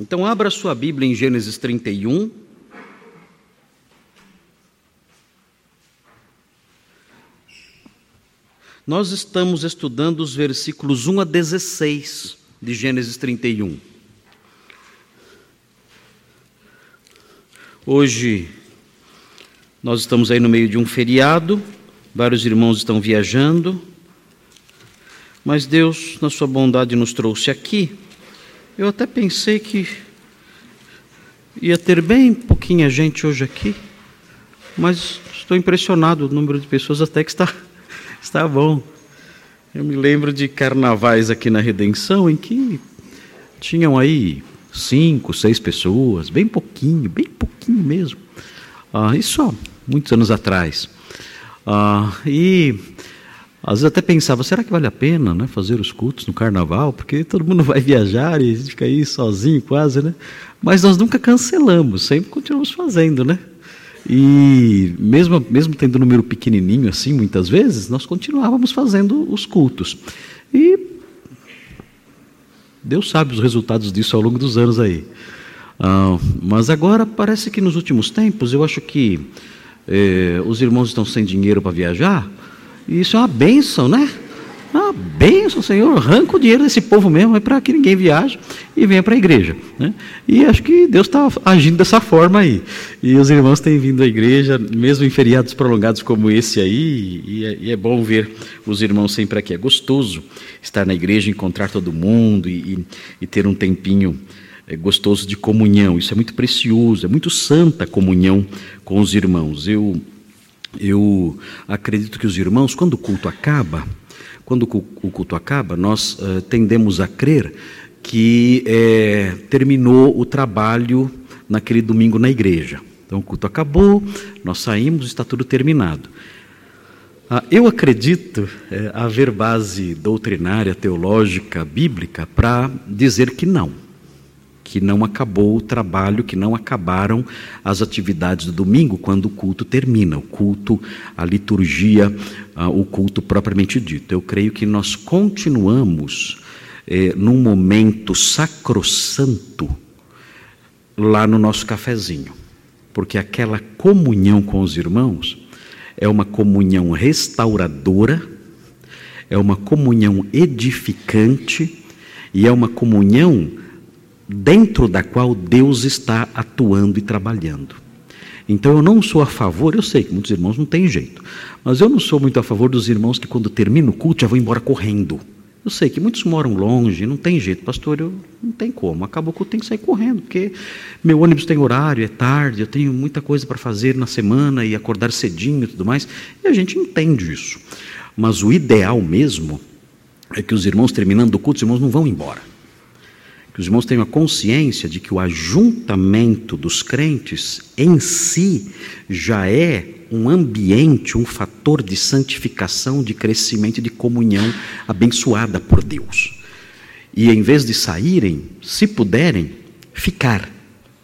Então, abra sua Bíblia em Gênesis 31. Nós estamos estudando os versículos 1 a 16 de Gênesis 31. Hoje, nós estamos aí no meio de um feriado, vários irmãos estão viajando, mas Deus, na Sua bondade, nos trouxe aqui eu até pensei que ia ter bem pouquinha gente hoje aqui, mas estou impressionado, o número de pessoas até que está, está bom. Eu me lembro de carnavais aqui na Redenção em que tinham aí cinco, seis pessoas, bem pouquinho, bem pouquinho mesmo. Ah, isso há muitos anos atrás. Ah, e às vezes até pensava, será que vale a pena né, fazer os cultos no carnaval? Porque todo mundo vai viajar e fica aí sozinho quase, né? Mas nós nunca cancelamos, sempre continuamos fazendo, né? E mesmo, mesmo tendo um número pequenininho assim, muitas vezes, nós continuávamos fazendo os cultos. E Deus sabe os resultados disso ao longo dos anos aí. Ah, mas agora parece que nos últimos tempos, eu acho que eh, os irmãos estão sem dinheiro para viajar, isso é uma bênção, né? Uma bênção, Senhor. Arranca o dinheiro desse povo mesmo, é para que ninguém viaje e venha para a igreja. Né? E acho que Deus está agindo dessa forma aí. E os irmãos têm vindo à igreja, mesmo em feriados prolongados como esse aí, e é, e é bom ver os irmãos sempre aqui. É gostoso estar na igreja, encontrar todo mundo e, e, e ter um tempinho é, gostoso de comunhão. Isso é muito precioso, é muito santa a comunhão com os irmãos. Eu eu acredito que os irmãos, quando o culto acaba, quando o culto acaba, nós uh, tendemos a crer que é, terminou o trabalho naquele domingo na igreja. Então o culto acabou, nós saímos, está tudo terminado. Ah, eu acredito é, haver base doutrinária, teológica, bíblica para dizer que não que não acabou o trabalho, que não acabaram as atividades do domingo quando o culto termina, o culto, a liturgia, uh, o culto propriamente dito. Eu creio que nós continuamos eh, num momento sacrossanto lá no nosso cafezinho, porque aquela comunhão com os irmãos é uma comunhão restauradora, é uma comunhão edificante e é uma comunhão dentro da qual Deus está atuando e trabalhando. Então eu não sou a favor, eu sei que muitos irmãos não têm jeito, mas eu não sou muito a favor dos irmãos que quando termina o culto já vão embora correndo. Eu sei que muitos moram longe, não tem jeito, pastor, eu não tem como. Acabou o culto, tem que sair correndo, porque meu ônibus tem horário, é tarde, eu tenho muita coisa para fazer na semana e acordar cedinho e tudo mais. E a gente entende isso. Mas o ideal mesmo é que os irmãos terminando o culto, os irmãos não vão embora que os irmãos tenham a consciência de que o ajuntamento dos crentes em si já é um ambiente, um fator de santificação, de crescimento e de comunhão abençoada por Deus. E em vez de saírem, se puderem, ficar,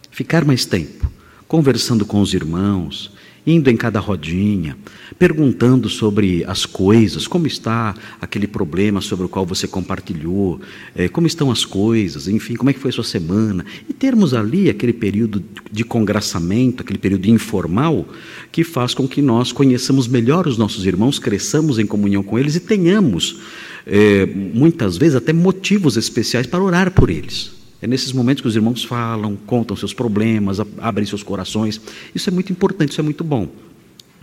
ficar mais tempo, conversando com os irmãos, indo em cada rodinha, perguntando sobre as coisas, como está aquele problema sobre o qual você compartilhou, é, como estão as coisas, enfim, como é que foi a sua semana, e termos ali aquele período de congraçamento, aquele período informal, que faz com que nós conheçamos melhor os nossos irmãos, cresçamos em comunhão com eles e tenhamos, é, muitas vezes, até motivos especiais para orar por eles. É nesses momentos que os irmãos falam, contam seus problemas, abrem seus corações. Isso é muito importante, isso é muito bom.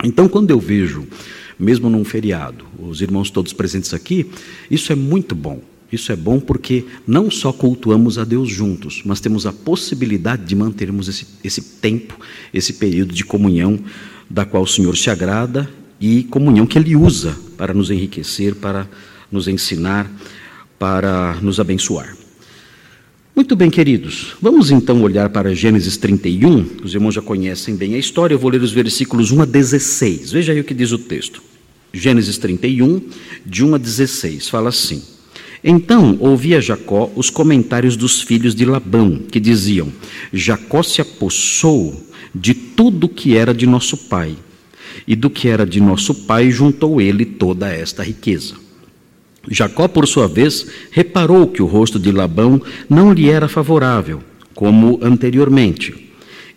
Então, quando eu vejo, mesmo num feriado, os irmãos todos presentes aqui, isso é muito bom. Isso é bom porque não só cultuamos a Deus juntos, mas temos a possibilidade de mantermos esse, esse tempo, esse período de comunhão da qual o Senhor se agrada e comunhão que Ele usa para nos enriquecer, para nos ensinar, para nos abençoar. Muito bem, queridos, vamos então olhar para Gênesis 31. Os irmãos já conhecem bem a história, eu vou ler os versículos 1 a 16. Veja aí o que diz o texto. Gênesis 31, de 1 a 16, fala assim: Então ouvia Jacó os comentários dos filhos de Labão, que diziam: Jacó se apossou de tudo que era de nosso pai, e do que era de nosso pai juntou ele toda esta riqueza. Jacó, por sua vez, reparou que o rosto de Labão não lhe era favorável, como anteriormente.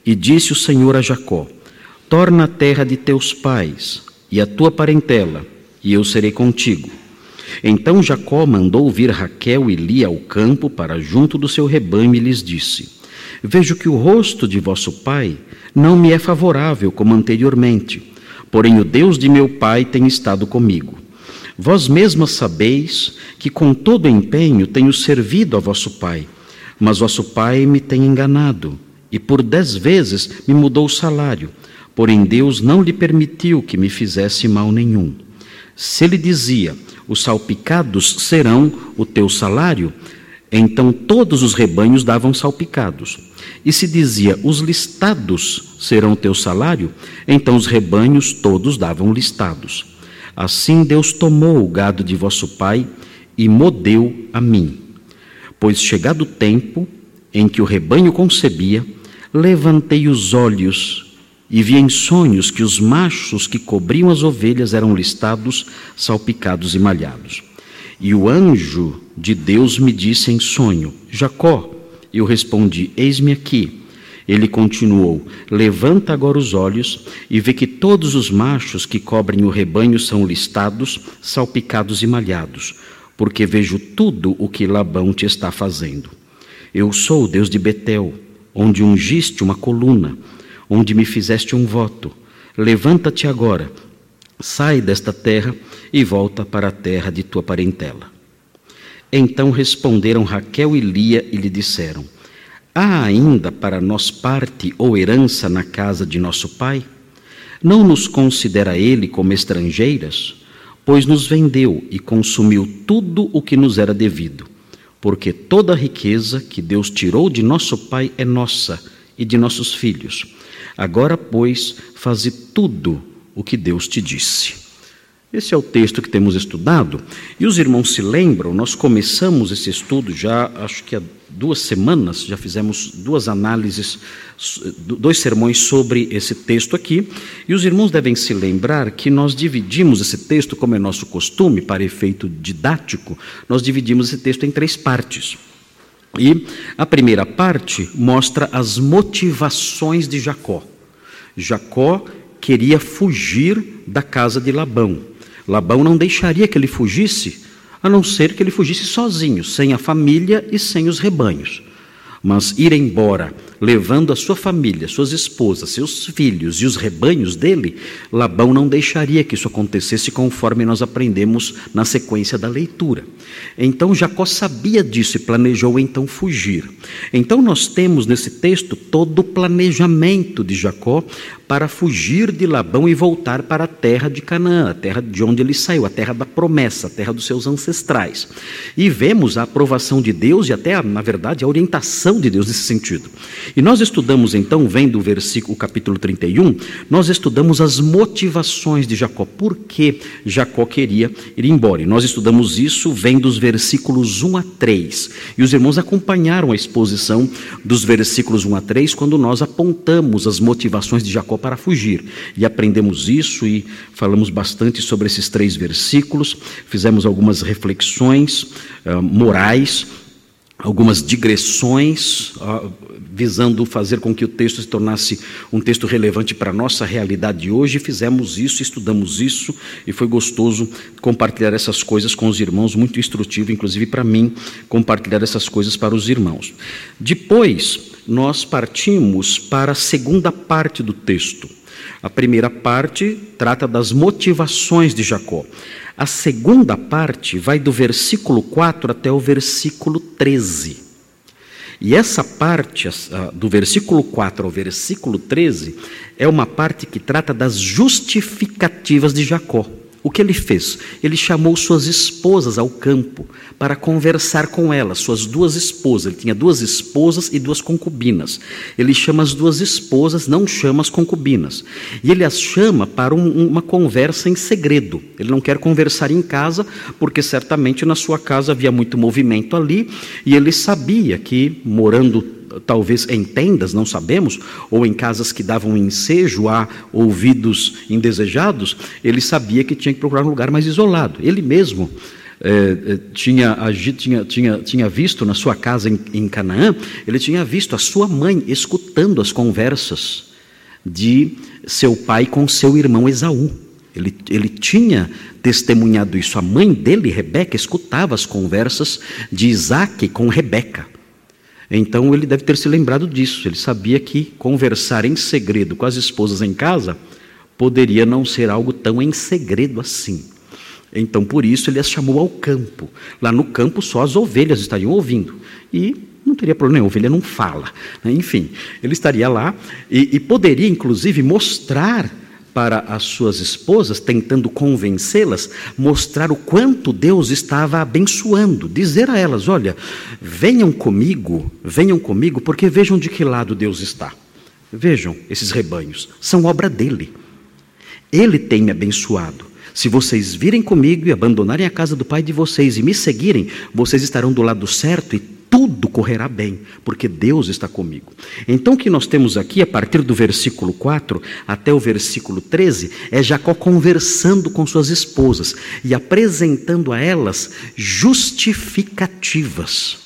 E disse o Senhor a Jacó: Torna a terra de teus pais e a tua parentela, e eu serei contigo. Então Jacó mandou vir Raquel e Lia ao campo para junto do seu rebanho e lhes disse: Vejo que o rosto de vosso pai não me é favorável como anteriormente, porém o Deus de meu pai tem estado comigo. Vós mesmas sabeis que com todo empenho tenho servido a vosso pai, mas vosso pai me tem enganado, e por dez vezes me mudou o salário, porém Deus não lhe permitiu que me fizesse mal nenhum. Se ele dizia, os salpicados serão o teu salário, então todos os rebanhos davam salpicados. E se dizia, os listados serão o teu salário, então os rebanhos todos davam listados. Assim Deus tomou o gado de vosso pai e modeu a mim. Pois chegado o tempo em que o rebanho concebia, levantei os olhos e vi em sonhos que os machos que cobriam as ovelhas eram listados, salpicados e malhados. E o anjo de Deus me disse em sonho: Jacó. Eu respondi: Eis-me aqui. Ele continuou: Levanta agora os olhos e vê que todos os machos que cobrem o rebanho são listados, salpicados e malhados, porque vejo tudo o que Labão te está fazendo. Eu sou o Deus de Betel, onde ungiste uma coluna onde me fizeste um voto. Levanta-te agora, sai desta terra e volta para a terra de tua parentela. Então responderam Raquel e Lia e lhe disseram: Há ainda para nós parte ou herança na casa de nosso pai? Não nos considera ele como estrangeiras? Pois nos vendeu e consumiu tudo o que nos era devido. Porque toda a riqueza que Deus tirou de nosso pai é nossa e de nossos filhos. Agora, pois, faze tudo o que Deus te disse. Esse é o texto que temos estudado, e os irmãos se lembram, nós começamos esse estudo já, acho que há duas semanas, já fizemos duas análises, dois sermões sobre esse texto aqui, e os irmãos devem se lembrar que nós dividimos esse texto, como é nosso costume, para efeito didático, nós dividimos esse texto em três partes. E a primeira parte mostra as motivações de Jacó. Jacó queria fugir da casa de Labão. Labão não deixaria que ele fugisse, a não ser que ele fugisse sozinho, sem a família e sem os rebanhos. Mas ir embora, levando a sua família, suas esposas, seus filhos e os rebanhos dele, Labão não deixaria que isso acontecesse conforme nós aprendemos na sequência da leitura. Então Jacó sabia disso e planejou então fugir. Então nós temos nesse texto todo o planejamento de Jacó para fugir de Labão e voltar para a terra de Canaã, a terra de onde ele saiu, a terra da promessa, a terra dos seus ancestrais. E vemos a aprovação de Deus e até, na verdade, a orientação de Deus nesse sentido. E nós estudamos então, vendo o versículo, capítulo 31, nós estudamos as motivações de Jacó, por que Jacó queria ir embora. E nós estudamos isso vendo os versículos 1 a 3. E os irmãos acompanharam a exposição dos versículos 1 a 3 quando nós apontamos as motivações de Jacó para fugir. E aprendemos isso e falamos bastante sobre esses três versículos, fizemos algumas reflexões uh, morais, algumas digressões, visando fazer com que o texto se tornasse um texto relevante para a nossa realidade de hoje. Fizemos isso, estudamos isso e foi gostoso compartilhar essas coisas com os irmãos, muito instrutivo, inclusive para mim, compartilhar essas coisas para os irmãos. Depois, nós partimos para a segunda parte do texto. A primeira parte trata das motivações de Jacó. A segunda parte vai do versículo 4 até o versículo 13. E essa parte, do versículo 4 ao versículo 13, é uma parte que trata das justificativas de Jacó. O que ele fez? Ele chamou suas esposas ao campo para conversar com elas, suas duas esposas. Ele tinha duas esposas e duas concubinas. Ele chama as duas esposas, não chama as concubinas. E ele as chama para um, uma conversa em segredo. Ele não quer conversar em casa, porque certamente na sua casa havia muito movimento ali, e ele sabia que, morando talvez em tendas, não sabemos, ou em casas que davam ensejo a ouvidos indesejados, ele sabia que tinha que procurar um lugar mais isolado. Ele mesmo é, tinha, tinha, tinha, tinha visto na sua casa em, em Canaã, ele tinha visto a sua mãe escutando as conversas de seu pai com seu irmão Esaú. Ele, ele tinha testemunhado isso. A mãe dele, Rebeca, escutava as conversas de Isaac com Rebeca. Então ele deve ter se lembrado disso. Ele sabia que conversar em segredo com as esposas em casa poderia não ser algo tão em segredo assim. Então por isso ele as chamou ao campo. Lá no campo só as ovelhas estariam ouvindo. E não teria problema, a ovelha não fala. Né? Enfim, ele estaria lá e, e poderia inclusive mostrar para as suas esposas, tentando convencê-las, mostrar o quanto Deus estava abençoando, dizer a elas: olha, venham comigo, venham comigo, porque vejam de que lado Deus está. Vejam esses rebanhos, são obra dele. Ele tem me abençoado. Se vocês virem comigo e abandonarem a casa do pai de vocês e me seguirem, vocês estarão do lado certo e tudo correrá bem, porque Deus está comigo. Então, o que nós temos aqui, a partir do versículo 4 até o versículo 13, é Jacó conversando com suas esposas e apresentando a elas justificativas.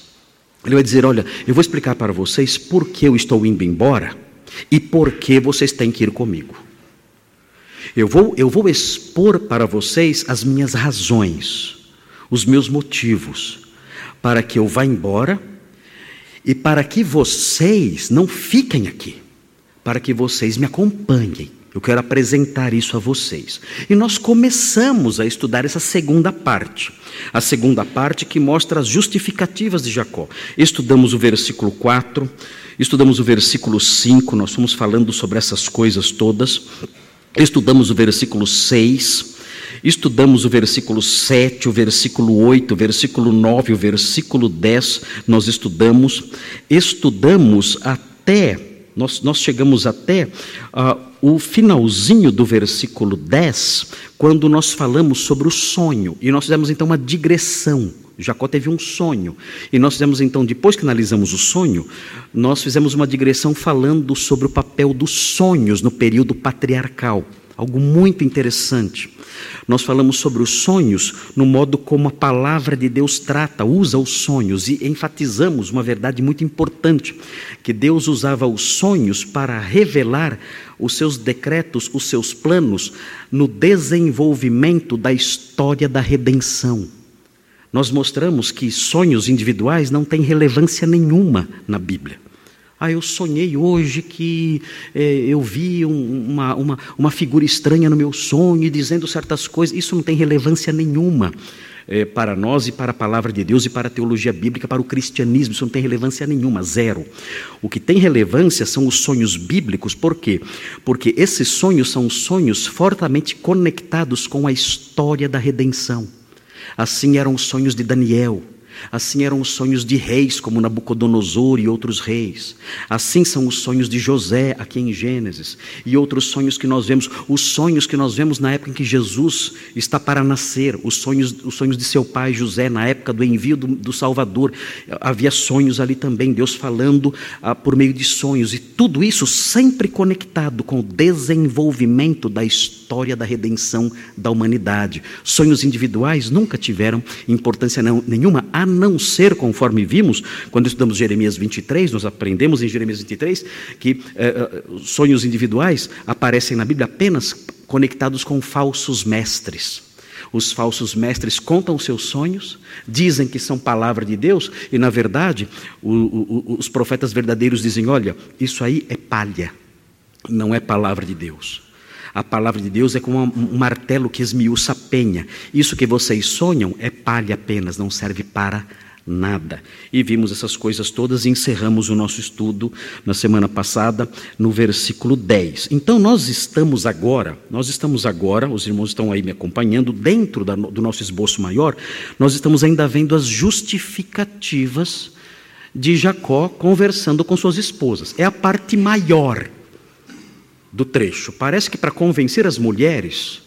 Ele vai dizer: Olha, eu vou explicar para vocês por que eu estou indo embora e por que vocês têm que ir comigo. Eu vou, eu vou expor para vocês as minhas razões, os meus motivos para que eu vá embora e para que vocês não fiquem aqui, para que vocês me acompanhem. Eu quero apresentar isso a vocês. E nós começamos a estudar essa segunda parte. A segunda parte que mostra as justificativas de Jacó. Estudamos o versículo 4, estudamos o versículo 5, nós fomos falando sobre essas coisas todas. Estudamos o versículo 6, Estudamos o versículo 7, o versículo 8, o versículo 9, o versículo 10, nós estudamos. Estudamos até, nós, nós chegamos até uh, o finalzinho do versículo 10, quando nós falamos sobre o sonho. E nós fizemos então uma digressão. Jacó teve um sonho. E nós fizemos então, depois que analisamos o sonho, nós fizemos uma digressão falando sobre o papel dos sonhos no período patriarcal. Algo muito interessante. Nós falamos sobre os sonhos no modo como a palavra de Deus trata, usa os sonhos e enfatizamos uma verdade muito importante, que Deus usava os sonhos para revelar os seus decretos, os seus planos no desenvolvimento da história da redenção. Nós mostramos que sonhos individuais não têm relevância nenhuma na Bíblia. Ah, eu sonhei hoje que é, eu vi um, uma, uma, uma figura estranha no meu sonho dizendo certas coisas. Isso não tem relevância nenhuma é, para nós e para a palavra de Deus e para a teologia bíblica, para o cristianismo. Isso não tem relevância nenhuma, zero. O que tem relevância são os sonhos bíblicos. Por quê? Porque esses sonhos são sonhos fortemente conectados com a história da redenção. Assim eram os sonhos de Daniel Assim eram os sonhos de reis como Nabucodonosor e outros reis. Assim são os sonhos de José aqui em Gênesis e outros sonhos que nós vemos, os sonhos que nós vemos na época em que Jesus está para nascer, os sonhos, os sonhos de seu pai José na época do envio do, do Salvador. Havia sonhos ali também, Deus falando ah, por meio de sonhos e tudo isso sempre conectado com o desenvolvimento da história da redenção da humanidade. Sonhos individuais nunca tiveram importância nenhuma a não ser, conforme vimos, quando estudamos Jeremias 23, nós aprendemos em Jeremias 23 que eh, eh, sonhos individuais aparecem na Bíblia apenas conectados com falsos mestres. Os falsos mestres contam seus sonhos, dizem que são palavra de Deus, e na verdade o, o, os profetas verdadeiros dizem: olha, isso aí é palha, não é palavra de Deus. A palavra de Deus é como um martelo que esmiuça a penha. Isso que vocês sonham é palha apenas, não serve para nada. E vimos essas coisas todas e encerramos o nosso estudo na semana passada no versículo 10. Então nós estamos agora, nós estamos agora, os irmãos estão aí me acompanhando, dentro da, do nosso esboço maior, nós estamos ainda vendo as justificativas de Jacó conversando com suas esposas. É a parte maior do trecho. Parece que para convencer as mulheres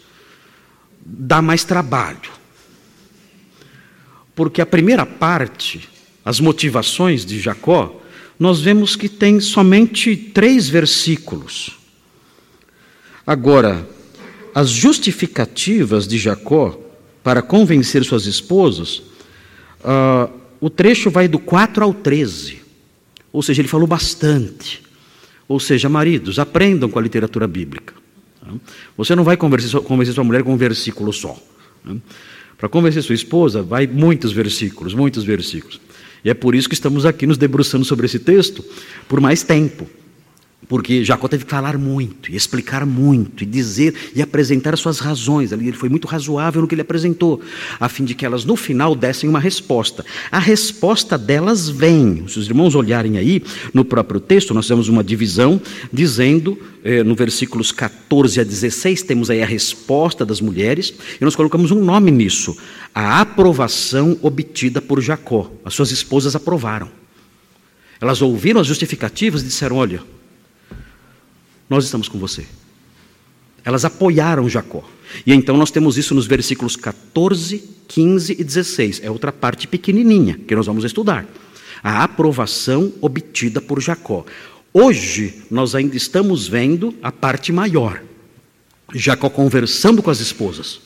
dá mais trabalho. Porque a primeira parte, as motivações de Jacó, nós vemos que tem somente três versículos. Agora, as justificativas de Jacó para convencer suas esposas, uh, o trecho vai do 4 ao 13. Ou seja, ele falou bastante. Ou seja, maridos, aprendam com a literatura bíblica. Você não vai convencer, sua mulher com um versículo só. Para convencer sua esposa, vai muitos versículos, muitos versículos. E é por isso que estamos aqui nos debruçando sobre esse texto por mais tempo. Porque Jacó teve que falar muito, e explicar muito, e dizer e apresentar as suas razões. Ele foi muito razoável no que ele apresentou, a fim de que elas no final dessem uma resposta. A resposta delas vem. Se os irmãos olharem aí no próprio texto, nós temos uma divisão dizendo, eh, no versículos 14 a 16, temos aí a resposta das mulheres, e nós colocamos um nome nisso: a aprovação obtida por Jacó. As suas esposas aprovaram. Elas ouviram as justificativas e disseram: olha nós estamos com você. Elas apoiaram Jacó. E então nós temos isso nos versículos 14, 15 e 16. É outra parte pequenininha que nós vamos estudar. A aprovação obtida por Jacó. Hoje nós ainda estamos vendo a parte maior. Jacó conversando com as esposas,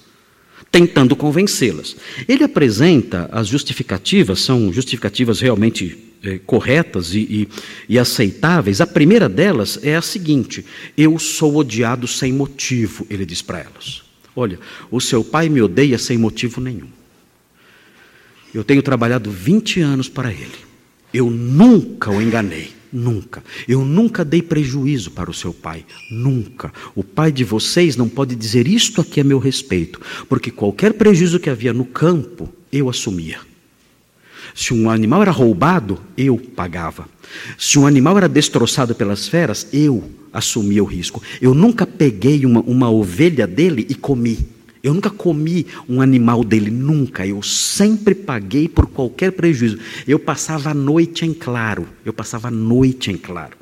tentando convencê-las. Ele apresenta as justificativas, são justificativas realmente é, corretas e, e, e aceitáveis, a primeira delas é a seguinte: Eu sou odiado sem motivo, ele diz para elas. Olha, o seu pai me odeia sem motivo nenhum. Eu tenho trabalhado 20 anos para ele. Eu nunca o enganei. Nunca. Eu nunca dei prejuízo para o seu pai. Nunca. O pai de vocês não pode dizer isto aqui a meu respeito, porque qualquer prejuízo que havia no campo, eu assumia. Se um animal era roubado, eu pagava. Se um animal era destroçado pelas feras, eu assumia o risco. Eu nunca peguei uma, uma ovelha dele e comi. Eu nunca comi um animal dele, nunca. Eu sempre paguei por qualquer prejuízo. Eu passava a noite em claro. Eu passava a noite em claro.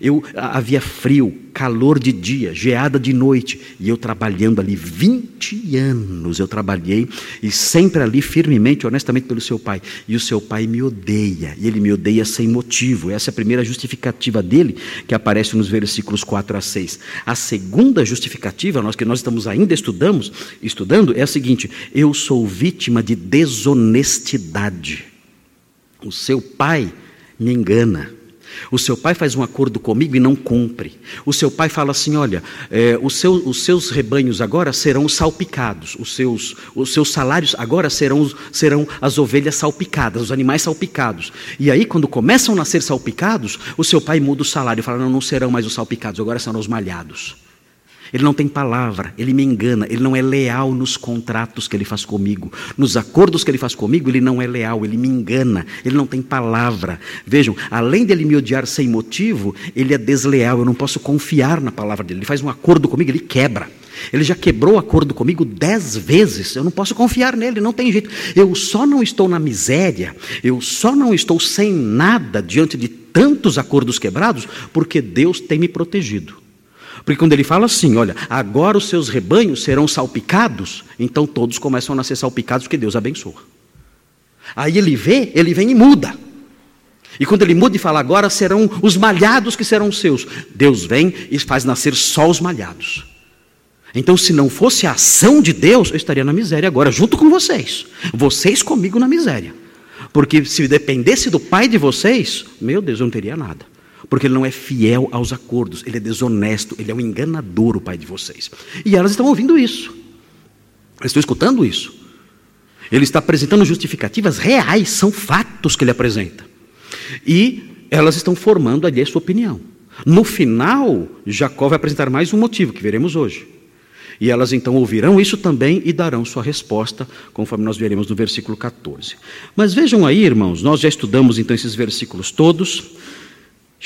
Eu havia frio, calor de dia, geada de noite, e eu trabalhando ali 20 anos. Eu trabalhei e sempre ali firmemente, honestamente pelo seu pai. E o seu pai me odeia, e ele me odeia sem motivo. Essa é a primeira justificativa dele que aparece nos versículos 4 a 6. A segunda justificativa, nós que nós estamos ainda estudamos, estudando é a seguinte: eu sou vítima de desonestidade. O seu pai me engana. O seu pai faz um acordo comigo e não cumpre. O seu pai fala assim: olha, é, os, seu, os, seus rebanhos agora serão salpicados, os seus, os seus salários agora serão, serão as ovelhas salpicadas, os animais salpicados. E aí, quando começam a nascer salpicados, o seu pai muda o salário e fala: não, não serão mais os salpicados, agora serão os malhados. Ele não tem palavra, ele me engana, ele não é leal nos contratos que ele faz comigo, nos acordos que ele faz comigo, ele não é leal, ele me engana, ele não tem palavra. Vejam, além dele me odiar sem motivo, ele é desleal, eu não posso confiar na palavra dele. Ele faz um acordo comigo, ele quebra. Ele já quebrou o acordo comigo dez vezes. Eu não posso confiar nele, não tem jeito. Eu só não estou na miséria, eu só não estou sem nada diante de tantos acordos quebrados, porque Deus tem me protegido. Porque quando ele fala assim, olha, agora os seus rebanhos serão salpicados, então todos começam a nascer salpicados porque Deus abençoa. Aí ele vê, ele vem e muda. E quando ele muda e fala, agora serão os malhados que serão seus, Deus vem e faz nascer só os malhados. Então, se não fosse a ação de Deus, eu estaria na miséria agora, junto com vocês. Vocês comigo na miséria. Porque se dependesse do pai de vocês, meu Deus, eu não teria nada porque ele não é fiel aos acordos, ele é desonesto, ele é um enganador, o pai de vocês. E elas estão ouvindo isso, elas estão escutando isso. Ele está apresentando justificativas reais, são fatos que ele apresenta. E elas estão formando ali a sua opinião. No final, Jacó vai apresentar mais um motivo que veremos hoje. E elas então ouvirão isso também e darão sua resposta, conforme nós veremos no versículo 14. Mas vejam aí, irmãos, nós já estudamos então esses versículos todos.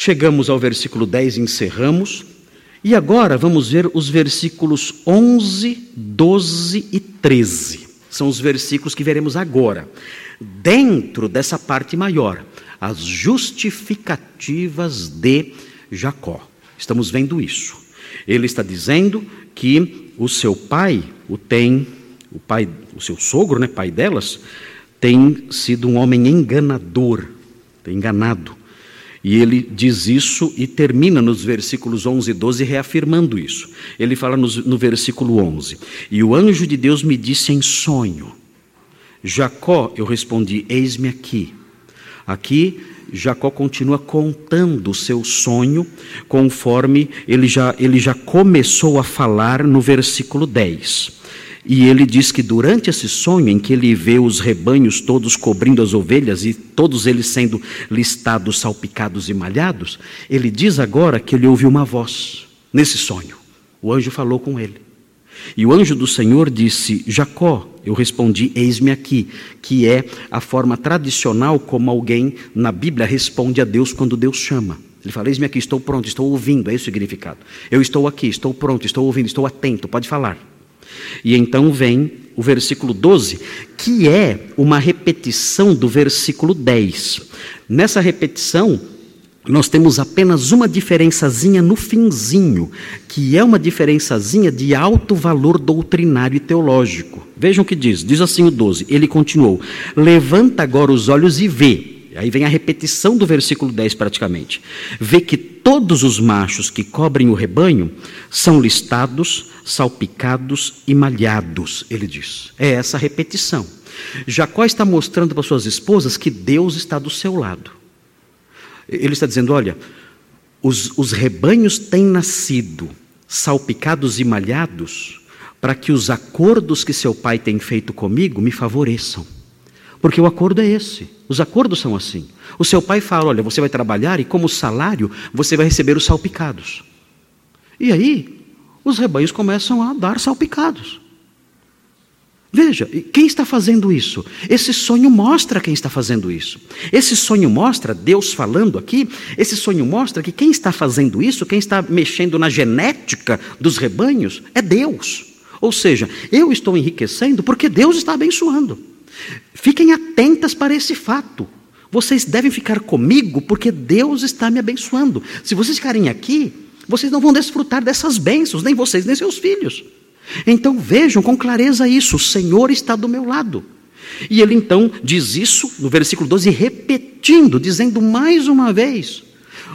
Chegamos ao versículo 10 e encerramos. E agora vamos ver os versículos 11, 12 e 13. São os versículos que veremos agora. Dentro dessa parte maior, as justificativas de Jacó. Estamos vendo isso. Ele está dizendo que o seu pai o tem, o pai, o seu sogro, né, pai delas, tem sido um homem enganador, enganado. E ele diz isso e termina nos versículos 11 e 12 reafirmando isso. Ele fala no, no versículo 11: E o anjo de Deus me disse em sonho. Jacó, eu respondi: Eis-me aqui. Aqui, Jacó continua contando o seu sonho, conforme ele já, ele já começou a falar no versículo 10. E ele diz que durante esse sonho, em que ele vê os rebanhos todos cobrindo as ovelhas e todos eles sendo listados, salpicados e malhados, ele diz agora que ele ouviu uma voz nesse sonho. O anjo falou com ele. E o anjo do Senhor disse: Jacó. Eu respondi: Eis-me aqui, que é a forma tradicional como alguém na Bíblia responde a Deus quando Deus chama. Ele fala: Eis-me aqui, estou pronto, estou ouvindo, é esse o significado. Eu estou aqui, estou pronto, estou ouvindo, estou atento, pode falar. E então vem o versículo 12, que é uma repetição do versículo 10. Nessa repetição, nós temos apenas uma diferençazinha no finzinho, que é uma diferençazinha de alto valor doutrinário e teológico. Vejam o que diz, diz assim o 12, ele continuou: Levanta agora os olhos e vê. Aí vem a repetição do versículo 10 praticamente. Vê que todos os machos que cobrem o rebanho são listados, salpicados e malhados, ele diz. É essa repetição. Jacó está mostrando para suas esposas que Deus está do seu lado. Ele está dizendo: olha, os, os rebanhos têm nascido salpicados e malhados para que os acordos que seu pai tem feito comigo me favoreçam. Porque o acordo é esse. Os acordos são assim. O seu pai fala: olha, você vai trabalhar e, como salário, você vai receber os salpicados. E aí, os rebanhos começam a dar salpicados. Veja, quem está fazendo isso? Esse sonho mostra quem está fazendo isso. Esse sonho mostra, Deus falando aqui, esse sonho mostra que quem está fazendo isso, quem está mexendo na genética dos rebanhos, é Deus. Ou seja, eu estou enriquecendo porque Deus está abençoando. Fiquem atentas para esse fato. Vocês devem ficar comigo porque Deus está me abençoando. Se vocês ficarem aqui, vocês não vão desfrutar dessas bênçãos, nem vocês, nem seus filhos. Então vejam com clareza isso: o Senhor está do meu lado. E ele então diz isso no versículo 12, repetindo, dizendo mais uma vez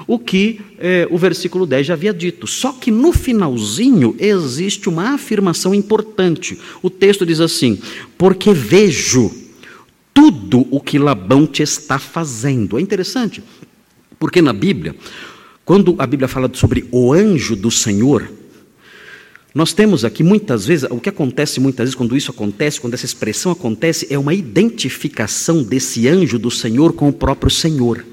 o que é, o versículo 10 já havia dito. Só que no finalzinho existe uma afirmação importante. O texto diz assim: Porque vejo tudo o que Labão te está fazendo. É interessante, porque na Bíblia, quando a Bíblia fala sobre o anjo do Senhor, nós temos aqui muitas vezes, o que acontece muitas vezes quando isso acontece, quando essa expressão acontece, é uma identificação desse anjo do Senhor com o próprio Senhor.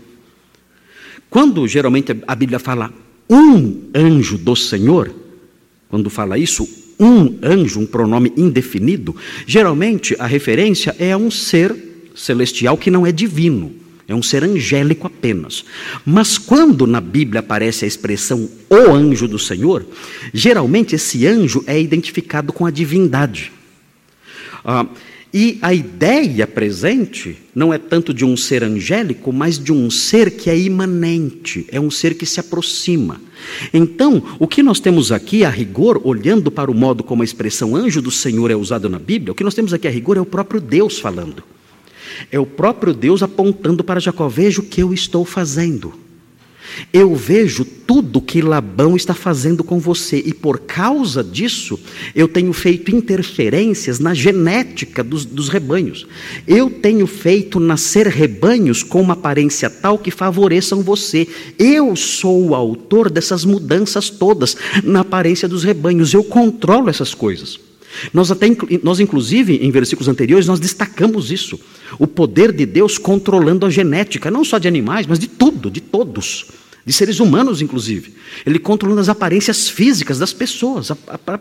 Quando geralmente a Bíblia fala um anjo do Senhor, quando fala isso, um anjo, um pronome indefinido, geralmente a referência é a um ser celestial que não é divino. É um ser angélico apenas. Mas quando na Bíblia aparece a expressão o anjo do Senhor, geralmente esse anjo é identificado com a divindade. Ah, e a ideia presente não é tanto de um ser angélico, mas de um ser que é imanente, é um ser que se aproxima. Então, o que nós temos aqui, a rigor, olhando para o modo como a expressão anjo do Senhor é usada na Bíblia, o que nós temos aqui a rigor é o próprio Deus falando. É o próprio Deus apontando para Jacó: veja o que eu estou fazendo. Eu vejo tudo que Labão está fazendo com você, e por causa disso, eu tenho feito interferências na genética dos, dos, rebanhos. Eu tenho feito nascer rebanhos com uma aparência tal que favoreçam você. Eu sou o autor dessas mudanças todas na aparência dos rebanhos. Eu controlo essas coisas. Nós até nós inclusive em versículos anteriores nós destacamos isso, o poder de Deus controlando a genética, não só de animais, mas de tudo, de todos, de seres humanos inclusive. Ele controlando as aparências físicas das pessoas.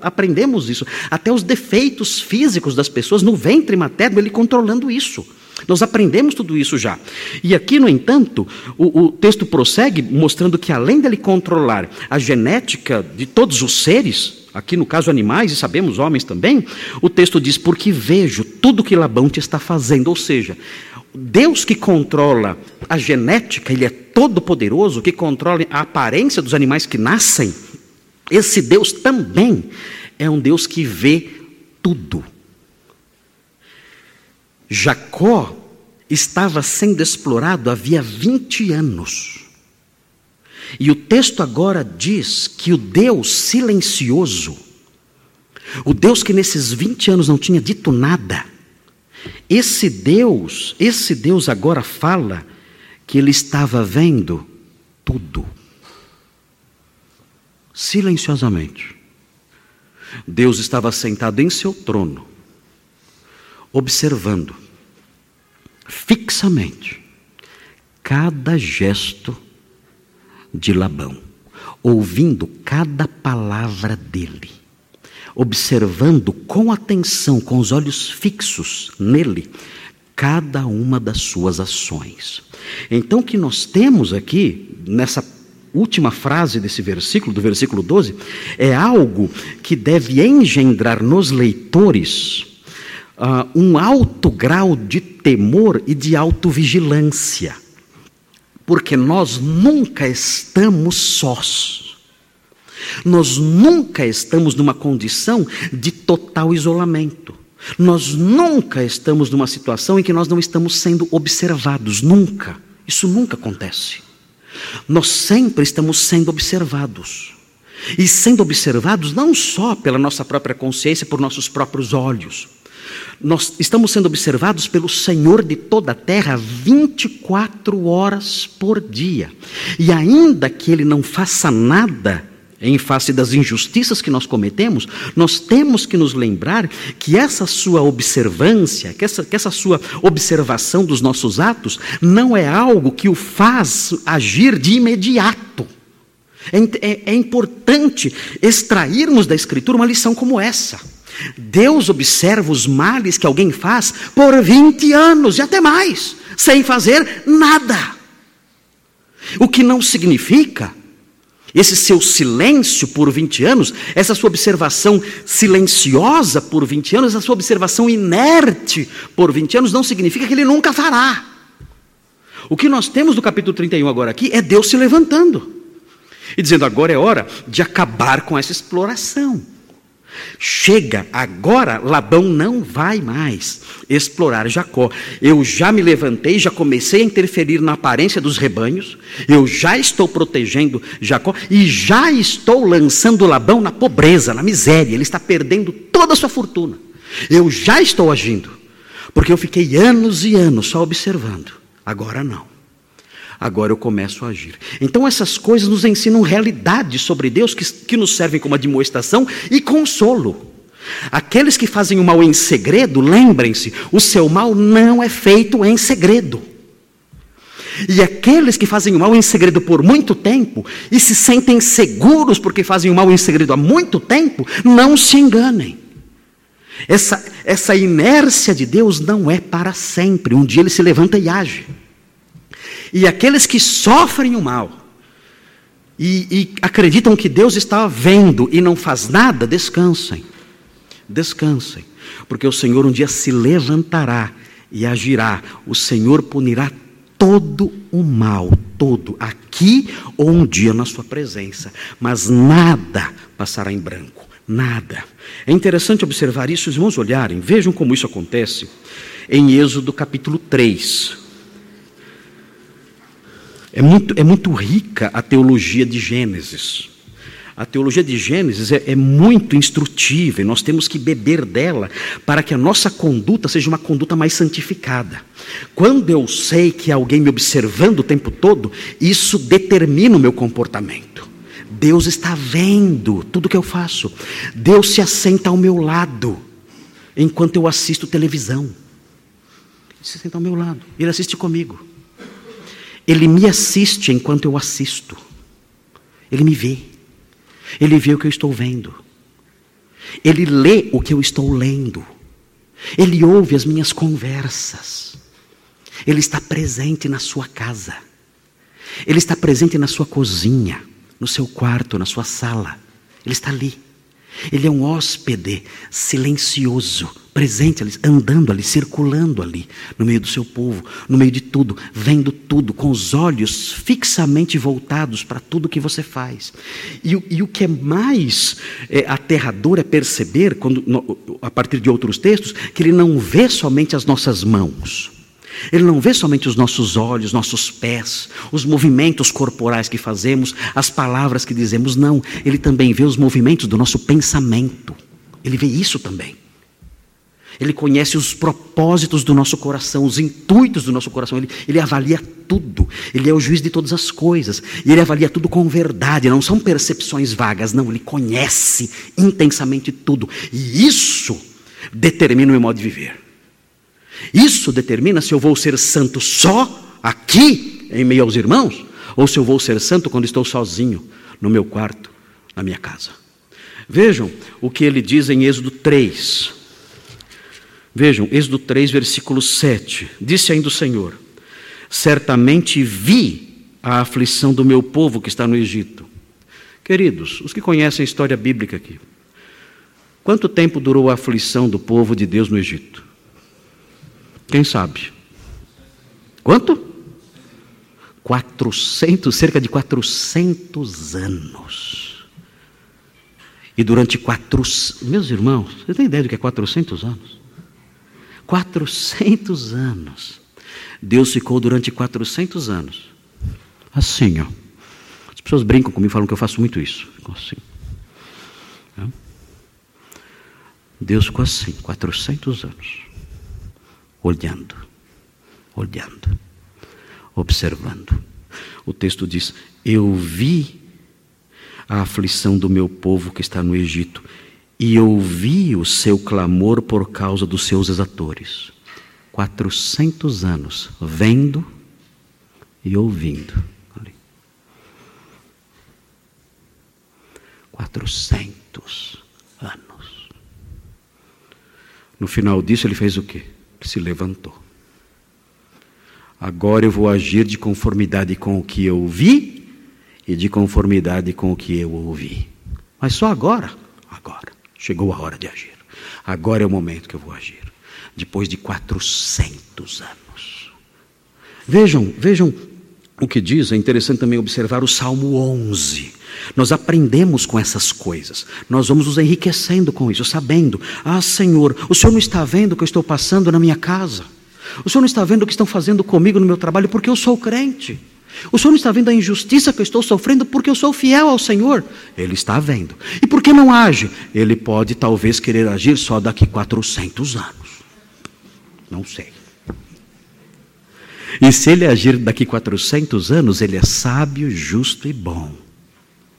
Aprendemos isso, até os defeitos físicos das pessoas no ventre materno, ele controlando isso. Nós aprendemos tudo isso já. E aqui, no entanto, o, o, texto prossegue mostrando que, além dele controlar a genética de todos os seres, aqui no caso animais, e sabemos homens também, o texto diz: Porque vejo tudo que Labão te está fazendo. Ou seja, Deus que controla a genética, Ele é todo-poderoso, que controla a aparência dos animais que nascem, esse Deus também é um Deus que vê tudo. Jacó estava sendo explorado havia 20 anos. E o texto agora diz que o Deus silencioso, o Deus que nesses 20 anos não tinha dito nada, esse Deus, esse Deus agora fala que ele estava vendo tudo. Silenciosamente. Deus estava sentado em seu trono, observando fixamente cada gesto de Labão, ouvindo cada palavra dele, observando com atenção, com os olhos fixos nele, cada uma das suas ações. Então, o que nós temos aqui, nessa última frase desse versículo, do versículo 12, é algo que deve engendrar nos leitores uh, um alto grau de temor e de autovigilância, porque nós nunca estamos sós. Nós nunca estamos numa condição de total isolamento. Nós nunca estamos numa situação em que nós não estamos sendo observados, nunca. Isso nunca acontece. Nós sempre estamos sendo observados. E sendo observados não só pela nossa própria consciência, por nossos próprios olhos. Nós estamos sendo observados pelo Senhor de toda a terra 24 horas por dia. E ainda que Ele não faça nada em face das injustiças que nós cometemos, nós temos que nos lembrar que essa sua observância, que essa, que essa sua observação dos nossos atos, não é algo que o faz agir de imediato. É, é, é importante extrairmos da Escritura uma lição como essa. Deus observa os males que alguém faz por 20 anos e até mais, sem fazer nada. O que não significa esse seu silêncio por 20 anos, essa sua observação silenciosa por 20 anos, essa sua observação inerte por 20 anos, não significa que ele nunca fará. O que nós temos no capítulo 31 agora aqui é Deus se levantando e dizendo: agora é hora de acabar com essa exploração. Chega, agora Labão não vai mais explorar Jacó. Eu já me levantei, já comecei a interferir na aparência dos rebanhos, eu já estou protegendo Jacó e já estou lançando Labão na pobreza, na miséria. Ele está perdendo toda a sua fortuna. Eu já estou agindo, porque eu fiquei anos e anos só observando. Agora não agora eu começo a agir. Então, essas coisas nos ensinam realidades sobre Deus que, que nos servem como admoestação e consolo. Aqueles que fazem o mal em segredo, lembrem-se, o seu mal não é feito em segredo. E aqueles que fazem o mal em segredo por muito tempo e se sentem seguros porque fazem o mal em segredo há muito tempo, não se enganem. Essa, essa inércia de Deus não é para sempre. Um dia ele se levanta e age. E aqueles que sofrem o mal e, e acreditam que Deus está vendo e não faz nada, descansem. Descansem, porque o Senhor um dia se levantará e agirá. O Senhor punirá todo o mal, todo, aqui ou um dia na sua presença, mas nada passará em branco, nada. É interessante observar isso, os irmãos olharem, vejam como isso acontece em Êxodo capítulo 3. É muito, é muito rica a teologia de Gênesis. A teologia de Gênesis é, é, muito instrutiva e nós temos que beber dela para que a nossa conduta seja uma conduta mais santificada. Quando eu sei que alguém me observando o tempo todo, isso determina o meu comportamento. Deus está vendo tudo que eu faço. Deus se assenta ao meu lado enquanto eu assisto televisão. Ele se senta ao meu lado, ele assiste comigo. Ele me assiste enquanto eu assisto. Ele me vê. Ele vê o que eu estou vendo. Ele lê o que eu estou lendo. Ele ouve as minhas conversas. Ele está presente na sua casa. Ele está presente na sua cozinha, no seu quarto, na sua sala. Ele está ali. Ele é um hóspede silencioso, presente ali, andando ali, circulando ali, no meio do seu povo, no meio de tudo, vendo tudo, com os olhos fixamente voltados para tudo que você faz. E, e o que é mais é, aterrador é perceber, quando, no, a partir de outros textos, que ele não vê somente as nossas mãos. Ele não vê somente os nossos olhos, nossos pés, os movimentos corporais que fazemos, as palavras que dizemos, não. Ele também vê os movimentos do nosso pensamento. Ele vê isso também. Ele conhece os propósitos do nosso coração, os intuitos do nosso coração. Ele, ele avalia tudo. Ele é o juiz de todas as coisas. E ele avalia tudo com verdade. Não são percepções vagas, não. Ele conhece intensamente tudo. E isso determina o meu modo de viver. Isso determina se eu vou ser santo só aqui, em meio aos irmãos, ou se eu vou ser santo quando estou sozinho, no meu quarto, na minha casa. Vejam o que ele diz em Êxodo 3. Vejam, Êxodo 3, versículo 7. Disse ainda o Senhor: Certamente vi a aflição do meu povo que está no Egito. Queridos, os que conhecem a história bíblica aqui, quanto tempo durou a aflição do povo de Deus no Egito? Quem sabe? Quanto? 400, cerca de 400 anos. E durante quatro, meus irmãos, você tem ideia do que é 400 anos? 400 anos. Deus ficou durante 400 anos. Assim, ó. As pessoas brincam comigo, falam que eu faço muito isso. Ficou assim. Deus ficou assim, 400 anos. Olhando, olhando, observando. O texto diz: Eu vi a aflição do meu povo que está no Egito e ouvi o seu clamor por causa dos seus exatores. 400 anos vendo e ouvindo. Ali. 400 anos. No final disso, ele fez o quê? Se levantou. Agora eu vou agir de conformidade com o que eu vi e de conformidade com o que eu ouvi. Mas só agora, agora. Chegou a hora de agir. Agora é o momento que eu vou agir. Depois de 400 anos. Vejam, vejam o que diz, é interessante também observar o Salmo 11. Nós aprendemos com essas coisas, nós vamos nos enriquecendo com isso, sabendo: ah, Senhor, o Senhor não está vendo o que eu estou passando na minha casa, o Senhor não está vendo o que estão fazendo comigo no meu trabalho, porque eu sou crente. O Senhor não está vendo a injustiça que eu estou sofrendo porque eu sou fiel ao Senhor? Ele está vendo. E por que não age? Ele pode talvez querer agir só daqui 400 anos. Não sei. E se ele agir daqui 400 anos, ele é sábio, justo e bom.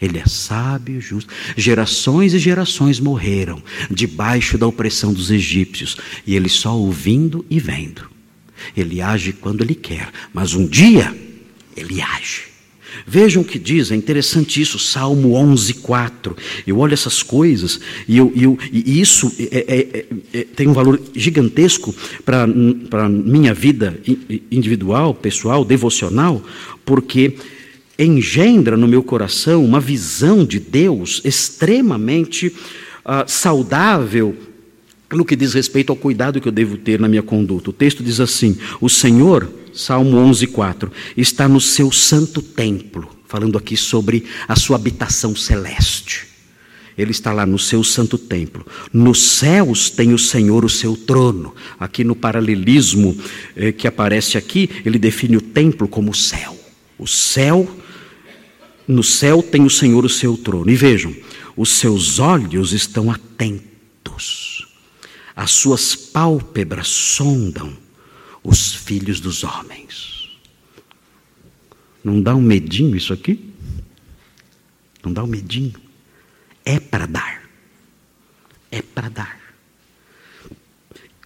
Ele é sábio, justo. Gerações e gerações morreram debaixo da opressão dos egípcios, e ele só ouvindo e vendo. Ele age quando ele quer, mas um dia ele age. Vejam o que diz, é interessante isso, Salmo 11, 4. Eu olho essas coisas e, eu, eu, e isso é, é, é, é tem um valor gigantesco para a minha vida individual, pessoal, devocional, porque engendra no meu coração uma visão de Deus extremamente uh, saudável no que diz respeito ao cuidado que eu devo ter na minha conduta. O texto diz assim: O Senhor Salmo 11, 4. Está no seu santo templo, falando aqui sobre a sua habitação celeste. Ele está lá no seu santo templo. Nos céus tem o Senhor o seu trono. Aqui no paralelismo eh, que aparece aqui, ele define o templo como céu. O céu, no céu tem o Senhor o seu trono. E vejam, os seus olhos estão atentos, as suas pálpebras sondam os filhos dos homens. Não dá um medinho isso aqui? Não dá um medinho? É para dar. É para dar.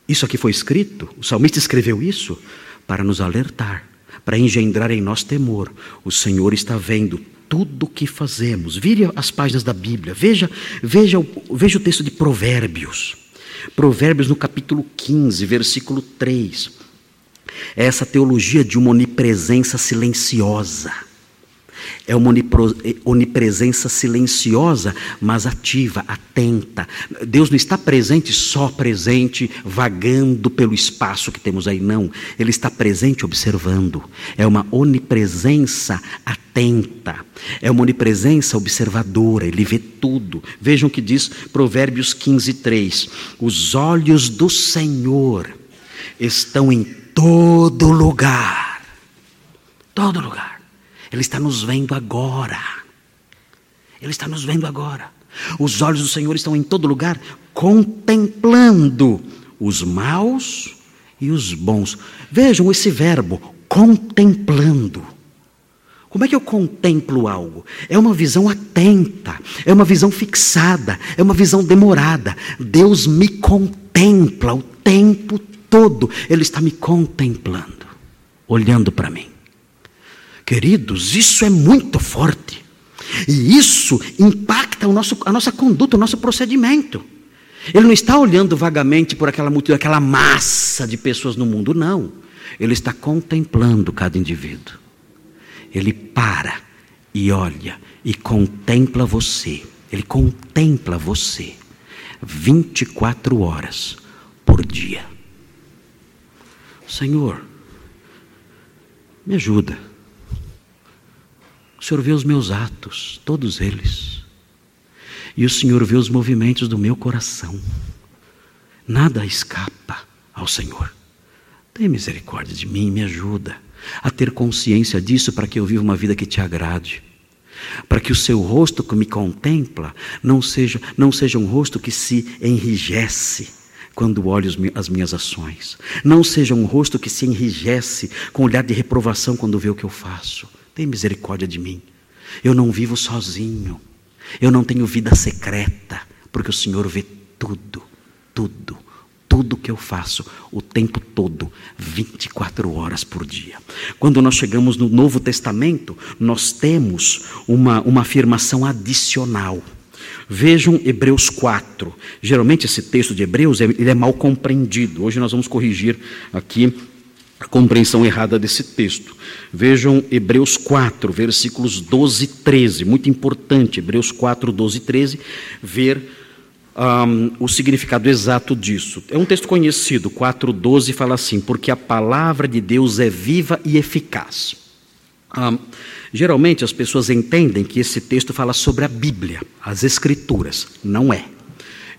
Isso aqui foi escrito, o salmista escreveu isso para nos alertar, para engendrar em nós temor. O Senhor está vendo tudo o que fazemos. Vire as páginas da Bíblia, veja, veja, veja o texto de Provérbios. Provérbios no capítulo 15, versículo 3. É essa teologia de uma onipresença silenciosa. É uma onipresença silenciosa, mas ativa, atenta. Deus não está presente só presente, vagando pelo espaço que temos aí, não. Ele está presente observando. É uma onipresença atenta. É uma onipresença observadora, ele vê tudo. Vejam o que diz Provérbios 15, 3. Os olhos do Senhor estão em todo lugar. Todo lugar. Ele está nos vendo agora. Ele está nos vendo agora. Os olhos do Senhor estão em todo lugar, contemplando os maus e os bons. Vejam esse verbo, contemplando. Como é que eu contemplo algo? É uma visão atenta, é uma visão fixada, é uma visão demorada. Deus me contempla o tempo todo, Ele está me contemplando, olhando para mim. Queridos, isso é muito forte. E isso impacta o nosso, a nossa conduta, o nosso procedimento. Ele não está olhando vagamente por aquela multidão, aquela massa de pessoas no mundo, não. Ele está contemplando cada indivíduo. Ele para e olha e contempla você. Ele contempla você 24 horas por dia. Senhor, me ajuda. O Senhor vê os meus atos, todos eles. E o Senhor vê os movimentos do meu coração. Nada escapa ao Senhor. Tenha misericórdia de mim, me ajuda a ter consciência disso para que eu viva uma vida que te agrade. Para que o seu rosto que me contempla não seja, não seja um rosto que se enrijece quando olho as minhas ações. Não seja um rosto que se enrijece com olhar de reprovação quando vê o que eu faço. Tem misericórdia de mim. Eu não vivo sozinho. Eu não tenho vida secreta, porque o Senhor vê tudo, tudo, tudo que eu faço, o tempo todo, 24 horas por dia. Quando nós chegamos no Novo Testamento, nós temos uma, uma afirmação adicional. Vejam Hebreus 4. Geralmente esse texto de Hebreus ele é mal compreendido. Hoje nós vamos corrigir aqui a compreensão errada desse texto. Vejam Hebreus 4, versículos 12 e 13, muito importante, Hebreus 4, 12 e 13, ver um, o significado exato disso. É um texto conhecido, 4, 12 fala assim: Porque a palavra de Deus é viva e eficaz. Um, geralmente as pessoas entendem que esse texto fala sobre a Bíblia, as Escrituras. Não é.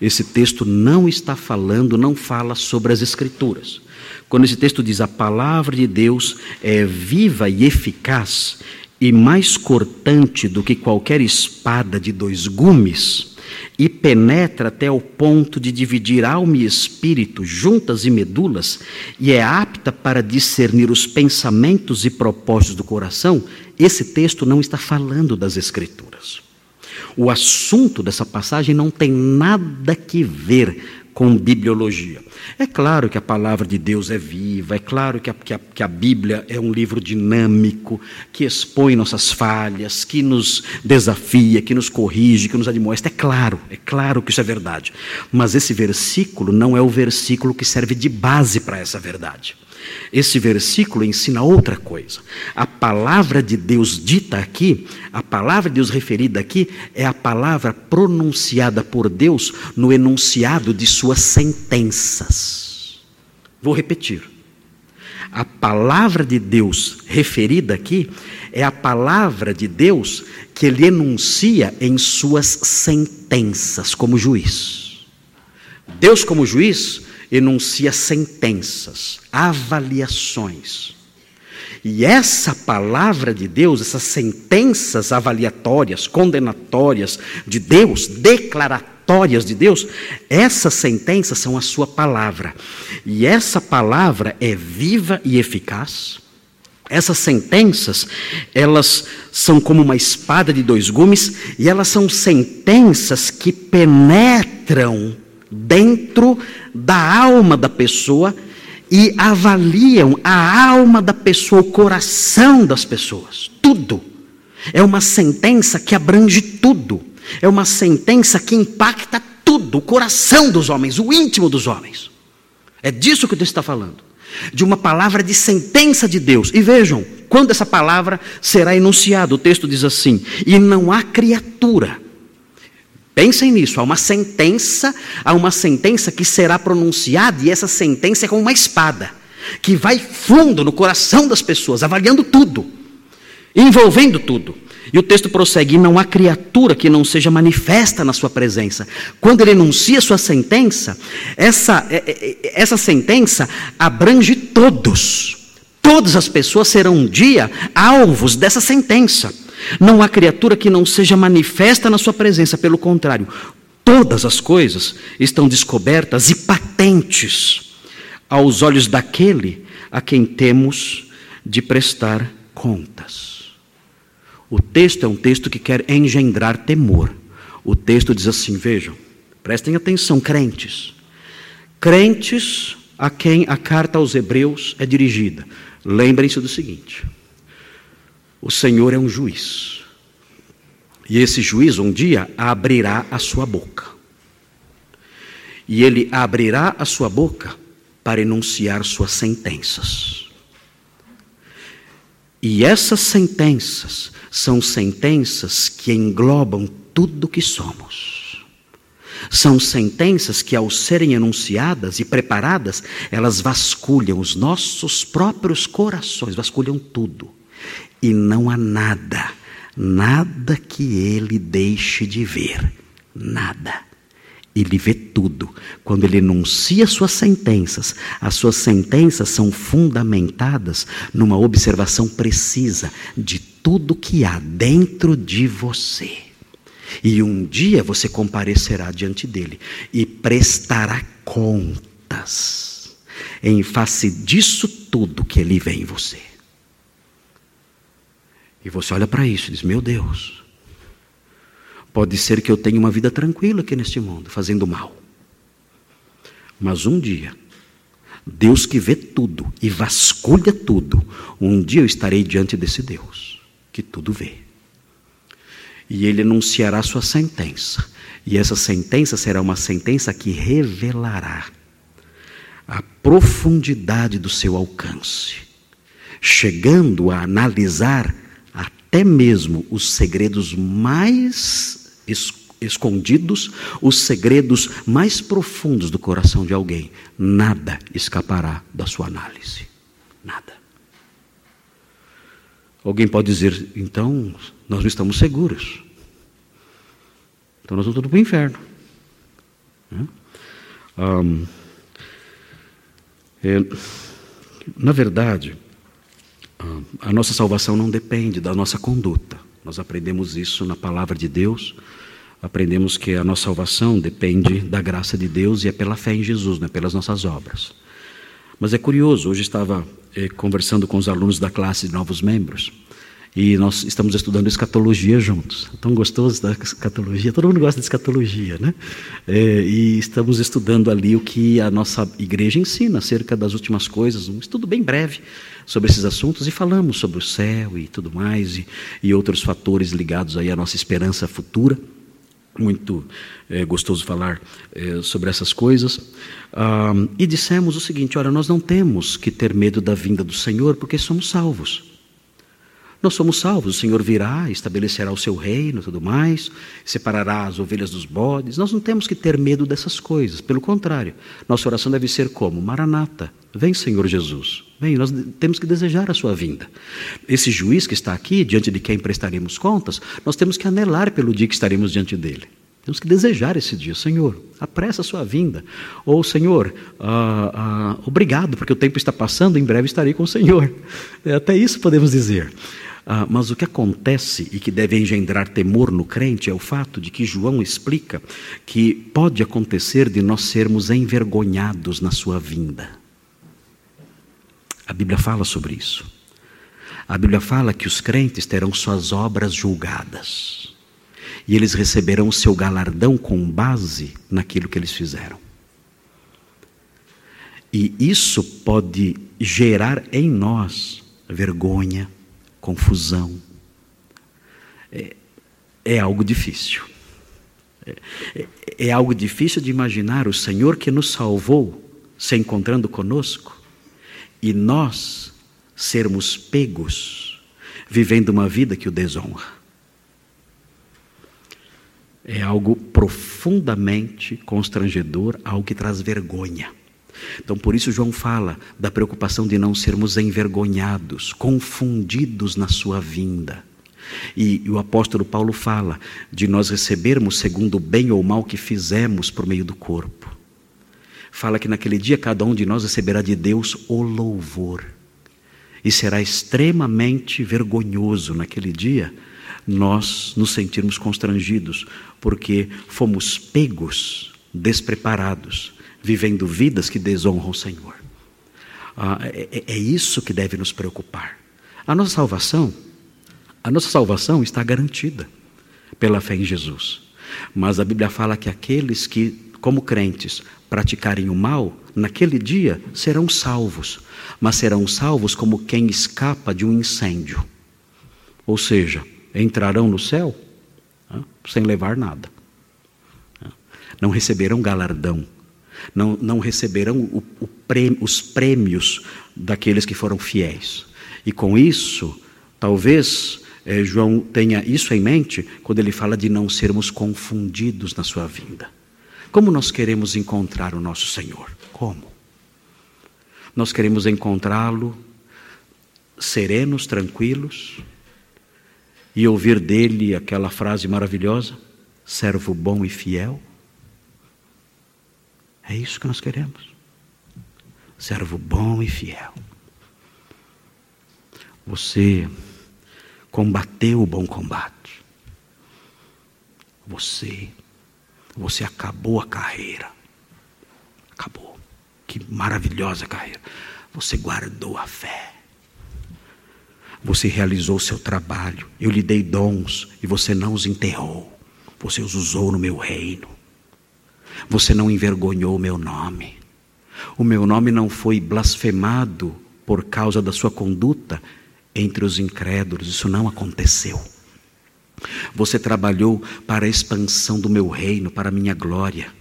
Esse texto não está falando, não fala sobre as Escrituras. Quando esse texto diz a palavra de Deus é viva e eficaz e mais cortante do que qualquer espada de dois gumes, e penetra até o ponto de dividir alma e espírito, juntas e medulas, e é apta para discernir os pensamentos e propósitos do coração, esse texto não está falando das Escrituras. O assunto dessa passagem não tem nada que ver com bibliologia. É claro que a palavra de Deus é viva, é claro que a, que, a, que a, Bíblia é um livro dinâmico, que expõe nossas falhas, que nos desafia, que nos corrige, que nos admoesta. É claro, é claro que isso é verdade. Mas esse versículo não é o versículo que serve de base para essa verdade. Esse versículo ensina outra coisa. A palavra de Deus dita aqui, a palavra de Deus referida aqui, é a palavra pronunciada por Deus no enunciado de suas sentenças. Vou repetir. A palavra de Deus referida aqui é a palavra de Deus que ele enuncia em suas sentenças como juiz. Deus, como juiz, enuncia sentenças, avaliações. E essa palavra de Deus, essas sentenças avaliatórias, condenatórias de Deus, declaratórias de Deus, essas sentenças são a sua palavra. E essa palavra é viva e eficaz. Essas sentenças, elas são como uma espada de dois gumes, e elas são sentenças que penetram dentro da alma da pessoa e avaliam a alma da pessoa, o coração das pessoas, tudo. É uma sentença que abrange tudo. É uma sentença que impacta tudo, o coração dos homens, o íntimo dos homens. É disso que Deus está falando. De uma palavra de sentença de Deus. E vejam, quando essa palavra será enunciada, o texto diz assim: E não há criatura Pensem nisso, há uma sentença, há uma sentença que será pronunciada e essa sentença é como uma espada que vai fundo no coração das pessoas, avaliando tudo, envolvendo tudo. E o texto prossegue: não há criatura que não seja manifesta na sua presença. Quando ele enuncia sua sentença, essa, é, é, é, essa sentença abrange todos. Todas as pessoas serão um dia alvos dessa sentença. Não há criatura que não seja manifesta na sua presença, pelo contrário, todas as coisas estão descobertas e patentes aos olhos daquele a quem temos de prestar contas. O texto é um texto que quer engendrar temor. O texto diz assim: vejam, prestem atenção, crentes. Crentes a quem a carta aos Hebreus é dirigida. Lembrem-se do seguinte: o Senhor é um juiz. E esse juiz um dia abrirá a sua boca. E ele abrirá a sua boca para enunciar suas sentenças. E essas sentenças são sentenças que englobam tudo que somos. São sentenças que, ao serem enunciadas e preparadas, elas vasculham os nossos próprios corações, vasculham tudo. E não há nada, nada que ele deixe de ver. Nada. Ele vê tudo. Quando ele enuncia suas sentenças, as suas sentenças são fundamentadas numa observação precisa de tudo que há dentro de você. E um dia você comparecerá diante dele e prestará contas em face disso tudo que ele vê em você. E você olha para isso e diz: Meu Deus, Pode ser que eu tenha uma vida tranquila aqui neste mundo, fazendo mal. Mas um dia, Deus que vê tudo e vasculha tudo, um dia eu estarei diante desse Deus que tudo vê. E ele anunciará sua sentença. E essa sentença será uma sentença que revelará a profundidade do seu alcance, chegando a analisar até mesmo os segredos mais escondidos os segredos mais profundos do coração de alguém, nada escapará da sua análise. Nada. Alguém pode dizer, então, nós não estamos seguros. Então nós vamos tudo para o inferno. Um, é, na verdade, a nossa salvação não depende da nossa conduta. Nós aprendemos isso na palavra de Deus. Aprendemos que a nossa salvação depende da graça de Deus e é pela fé em Jesus, não é pelas nossas obras. Mas é curioso, hoje estava eh, conversando com os alunos da classe de novos membros e nós estamos estudando escatologia juntos. É tão gostoso da escatologia, todo mundo gosta de escatologia, né? É, e estamos estudando ali o que a nossa igreja ensina acerca das últimas coisas, um estudo bem breve sobre esses assuntos e falamos sobre o céu e tudo mais e, e outros fatores ligados aí à nossa esperança futura. Muito é, gostoso falar é, sobre essas coisas. Ah, e dissemos o seguinte: olha, nós não temos que ter medo da vinda do Senhor porque somos salvos. Nós somos salvos, o Senhor virá, estabelecerá o seu reino, tudo mais, separará as ovelhas dos bodes. Nós não temos que ter medo dessas coisas, pelo contrário, nossa oração deve ser como: Maranata, vem Senhor Jesus, vem, nós temos que desejar a sua vinda. Esse juiz que está aqui, diante de quem prestaremos contas, nós temos que anelar pelo dia que estaremos diante dele. Temos que desejar esse dia, Senhor, apressa a sua vinda. Ou, Senhor, ah, ah, obrigado, porque o tempo está passando, em breve estarei com o Senhor. É, até isso podemos dizer. Ah, mas o que acontece e que deve engendrar temor no crente é o fato de que João explica que pode acontecer de nós sermos envergonhados na sua vinda. A Bíblia fala sobre isso. A Bíblia fala que os crentes terão suas obras julgadas e eles receberão o seu galardão com base naquilo que eles fizeram. E isso pode gerar em nós vergonha, confusão. É, é algo difícil. É, é, é algo difícil de imaginar o Senhor que nos salvou se encontrando conosco e nós sermos pegos vivendo uma vida que o desonra. É algo profundamente constrangedor, algo que traz vergonha. Então, por isso, João fala da preocupação de não sermos envergonhados, confundidos na sua vinda. E, e, o apóstolo Paulo fala de nós recebermos segundo o bem ou mal que fizemos por meio do corpo. Fala que naquele dia cada um de nós receberá de Deus o louvor. E será extremamente vergonhoso naquele dia nós nos sentirmos constrangidos, porque fomos pegos, despreparados vivendo vidas que desonram o Senhor. Ah, é, é, é isso que deve nos preocupar. A nossa salvação, a nossa salvação está garantida pela fé em Jesus. Mas a Bíblia fala que aqueles que, como crentes, praticarem o mal, naquele dia serão salvos, mas serão salvos como quem escapa de um incêndio. Ou seja, entrarão no céu sem levar nada. Não receberão galardão, não, não receberão o, o prêmio, os prêmios daqueles que foram fiéis. E com isso, talvez eh, João tenha isso em mente quando ele fala de não sermos confundidos na sua vinda. Como nós queremos encontrar o nosso Senhor? Como? Nós queremos encontrá-lo serenos, tranquilos, e ouvir dele aquela frase maravilhosa: servo bom e fiel. É isso que nós queremos. Servo bom e fiel. Você combateu o bom combate. Você, você acabou a carreira. Acabou. Que maravilhosa carreira. Você guardou a fé. Você realizou o seu trabalho. Eu lhe dei dons e você não os enterrou. Você os usou no meu reino. Você não envergonhou o meu nome. O meu nome não foi blasfemado por causa da sua conduta entre os incrédulos. Isso não aconteceu. Você trabalhou para a expansão do meu reino, para a minha glória.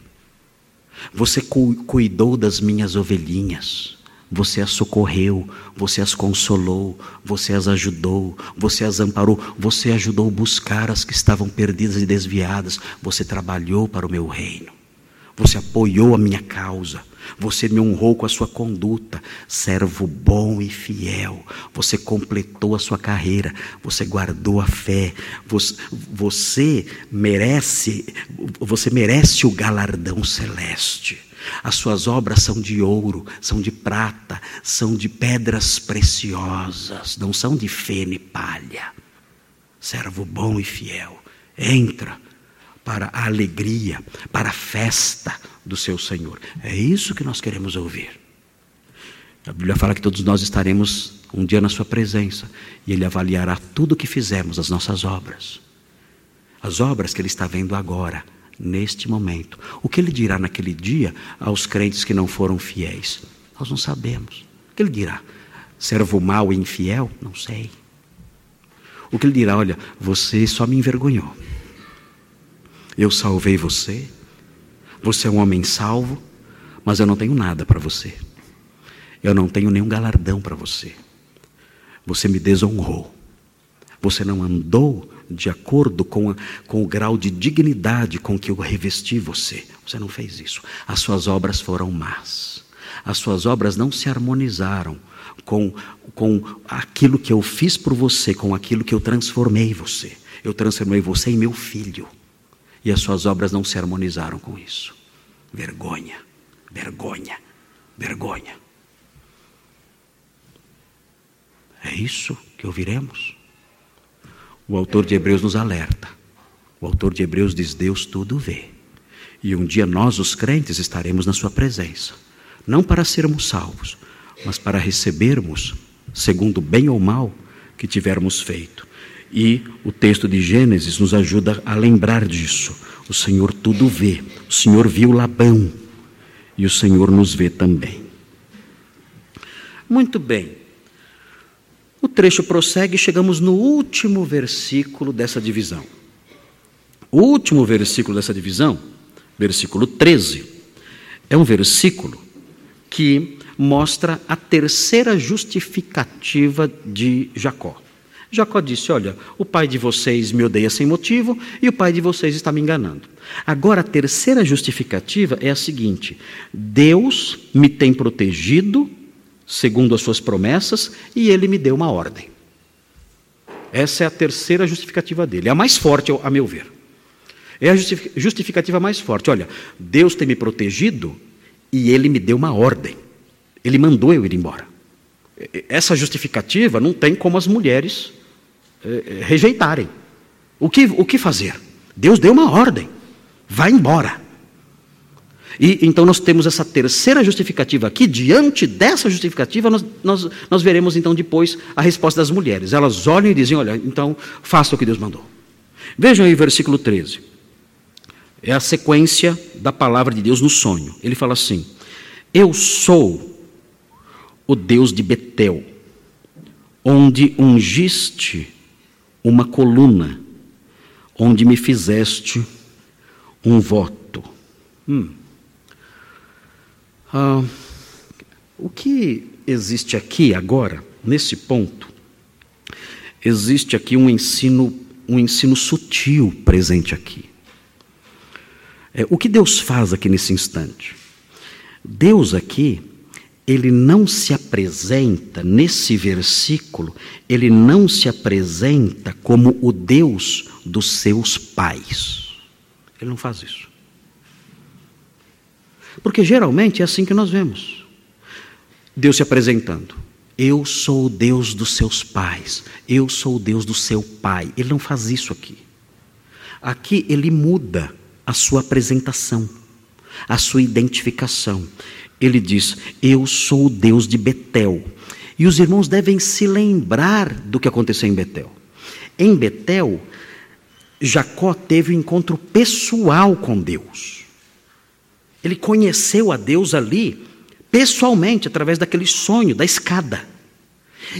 Você cu cuidou das minhas ovelhinhas. Você as socorreu, você as consolou, você as ajudou, você as amparou, você ajudou a buscar as que estavam perdidas e desviadas. Você trabalhou para o meu reino. Você apoiou a minha causa. Você me honrou com a sua conduta, servo bom e fiel. Você completou a sua carreira, você guardou a fé. Você, você merece, você merece o galardão celeste. As suas obras são de ouro, são de prata, são de pedras preciosas, não são de feno e palha. Servo bom e fiel, entra para a alegria, para a festa do seu Senhor. É isso que nós queremos ouvir. A Bíblia fala que todos nós estaremos um dia na Sua presença e Ele avaliará tudo o que fizemos, as nossas obras. As obras que Ele está vendo agora neste momento. O que ele dirá naquele dia aos crentes que não foram fiéis? Nós não sabemos. O que ele dirá? Servo mau e infiel? Não sei. O que ele dirá? Olha, você só me envergonhou. Eu salvei você. Você é um homem salvo, mas eu não tenho nada para você. Eu não tenho nenhum galardão para você. Você me desonrou. Você não andou de acordo com, a, com o grau de dignidade com que eu revesti você. Você não fez isso. As suas obras foram más. As suas obras não se harmonizaram com, com aquilo que eu fiz por você, com aquilo que eu transformei você. Eu transformei você em meu filho. E as suas obras não se harmonizaram com isso. Vergonha, vergonha, vergonha. É isso que ouviremos? O autor de Hebreus nos alerta. O autor de Hebreus diz: Deus tudo vê. E um dia nós, os crentes, estaremos na Sua presença. Não para sermos salvos, mas para recebermos, segundo bem ou mal que tivermos feito. E o texto de Gênesis nos ajuda a lembrar disso. O Senhor tudo vê. O Senhor viu Labão. E o Senhor nos vê também. Muito bem. O trecho prossegue e chegamos no último versículo dessa divisão. O último versículo dessa divisão, versículo 13, é um versículo que mostra a terceira justificativa de Jacó. Jacó disse: Olha, o pai de vocês me odeia sem motivo e o pai de vocês está me enganando. Agora, a terceira justificativa é a seguinte: Deus me tem protegido segundo as suas promessas, e ele me deu uma ordem. Essa é a terceira justificativa dele, é a mais forte, a meu ver. É a justificativa mais forte. Olha, Deus tem me protegido e ele me deu uma ordem. Ele mandou eu ir embora. Essa justificativa não tem como as mulheres rejeitarem. O que, o que fazer? Deus deu uma ordem. Vai embora. E então nós temos essa terceira justificativa aqui, diante dessa justificativa, nós, nós, nós veremos então depois a resposta das mulheres. Elas olham e dizem: Olha, então faça o que Deus mandou. Vejam aí o versículo 13. É a sequência da palavra de Deus no sonho. Ele fala assim: Eu sou o Deus de Betel, onde ungiste uma coluna, onde me fizeste um voto. Hum. Ah, o que existe aqui agora, nesse ponto, existe aqui um ensino, um ensino sutil presente aqui. É, o que Deus faz aqui nesse instante? Deus aqui, ele não se apresenta, nesse versículo, ele não se apresenta como o Deus dos seus pais. Ele não faz isso. Porque geralmente é assim que nós vemos. Deus se apresentando. Eu sou o Deus dos seus pais. Eu sou o Deus do seu pai. Ele não faz isso aqui. Aqui ele muda a sua apresentação, a sua identificação. Ele diz: Eu sou o Deus de Betel. E os irmãos devem se lembrar do que aconteceu em Betel. Em Betel, Jacó teve um encontro pessoal com Deus. Ele conheceu a Deus ali, pessoalmente, através daquele sonho da escada.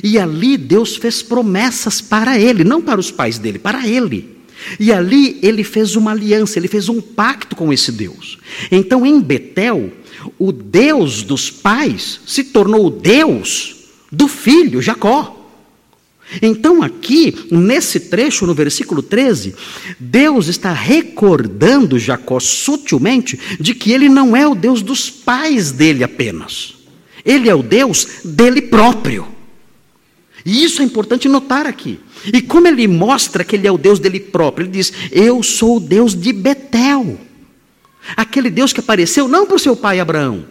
E ali Deus fez promessas para ele, não para os pais dele, para ele. E ali ele fez uma aliança, ele fez um pacto com esse Deus. Então em Betel, o Deus dos pais se tornou o Deus do filho Jacó. Então, aqui, nesse trecho, no versículo 13, Deus está recordando Jacó sutilmente de que ele não é o Deus dos pais dele apenas, ele é o Deus dele próprio. E isso é importante notar aqui. E como ele mostra que ele é o Deus dele próprio, ele diz: Eu sou o Deus de Betel. Aquele Deus que apareceu não para o seu pai Abraão,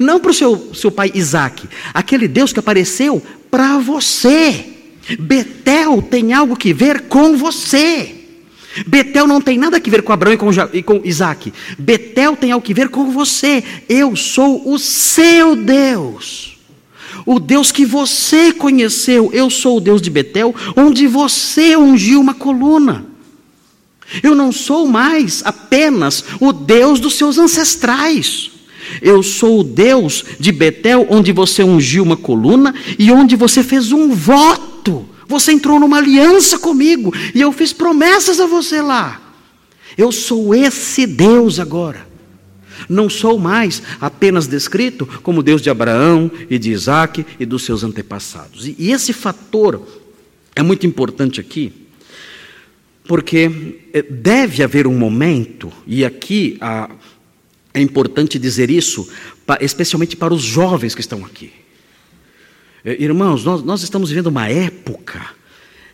não para o seu, seu pai Isaac, aquele Deus que apareceu para você. Betel tem algo que ver com você. Betel não tem nada a ver com Abraão e com, e com Isaac. Betel tem algo a ver com você. Eu sou o seu Deus. O Deus que você conheceu. Eu sou o Deus de Betel, onde você ungiu uma coluna. Eu não sou mais apenas o Deus dos seus ancestrais. Eu sou o Deus de Betel, onde você ungiu uma coluna e onde você fez um voto. Você entrou numa aliança comigo e eu fiz promessas a você lá. Eu sou esse Deus agora. Não sou mais apenas descrito como Deus de Abraão e de Isaac e dos seus antepassados. E esse fator é muito importante aqui, porque eh, deve haver um momento, e aqui é importante dizer isso, especialmente para os jovens que estão aqui. É, irmãos, nós, estamos vivendo uma época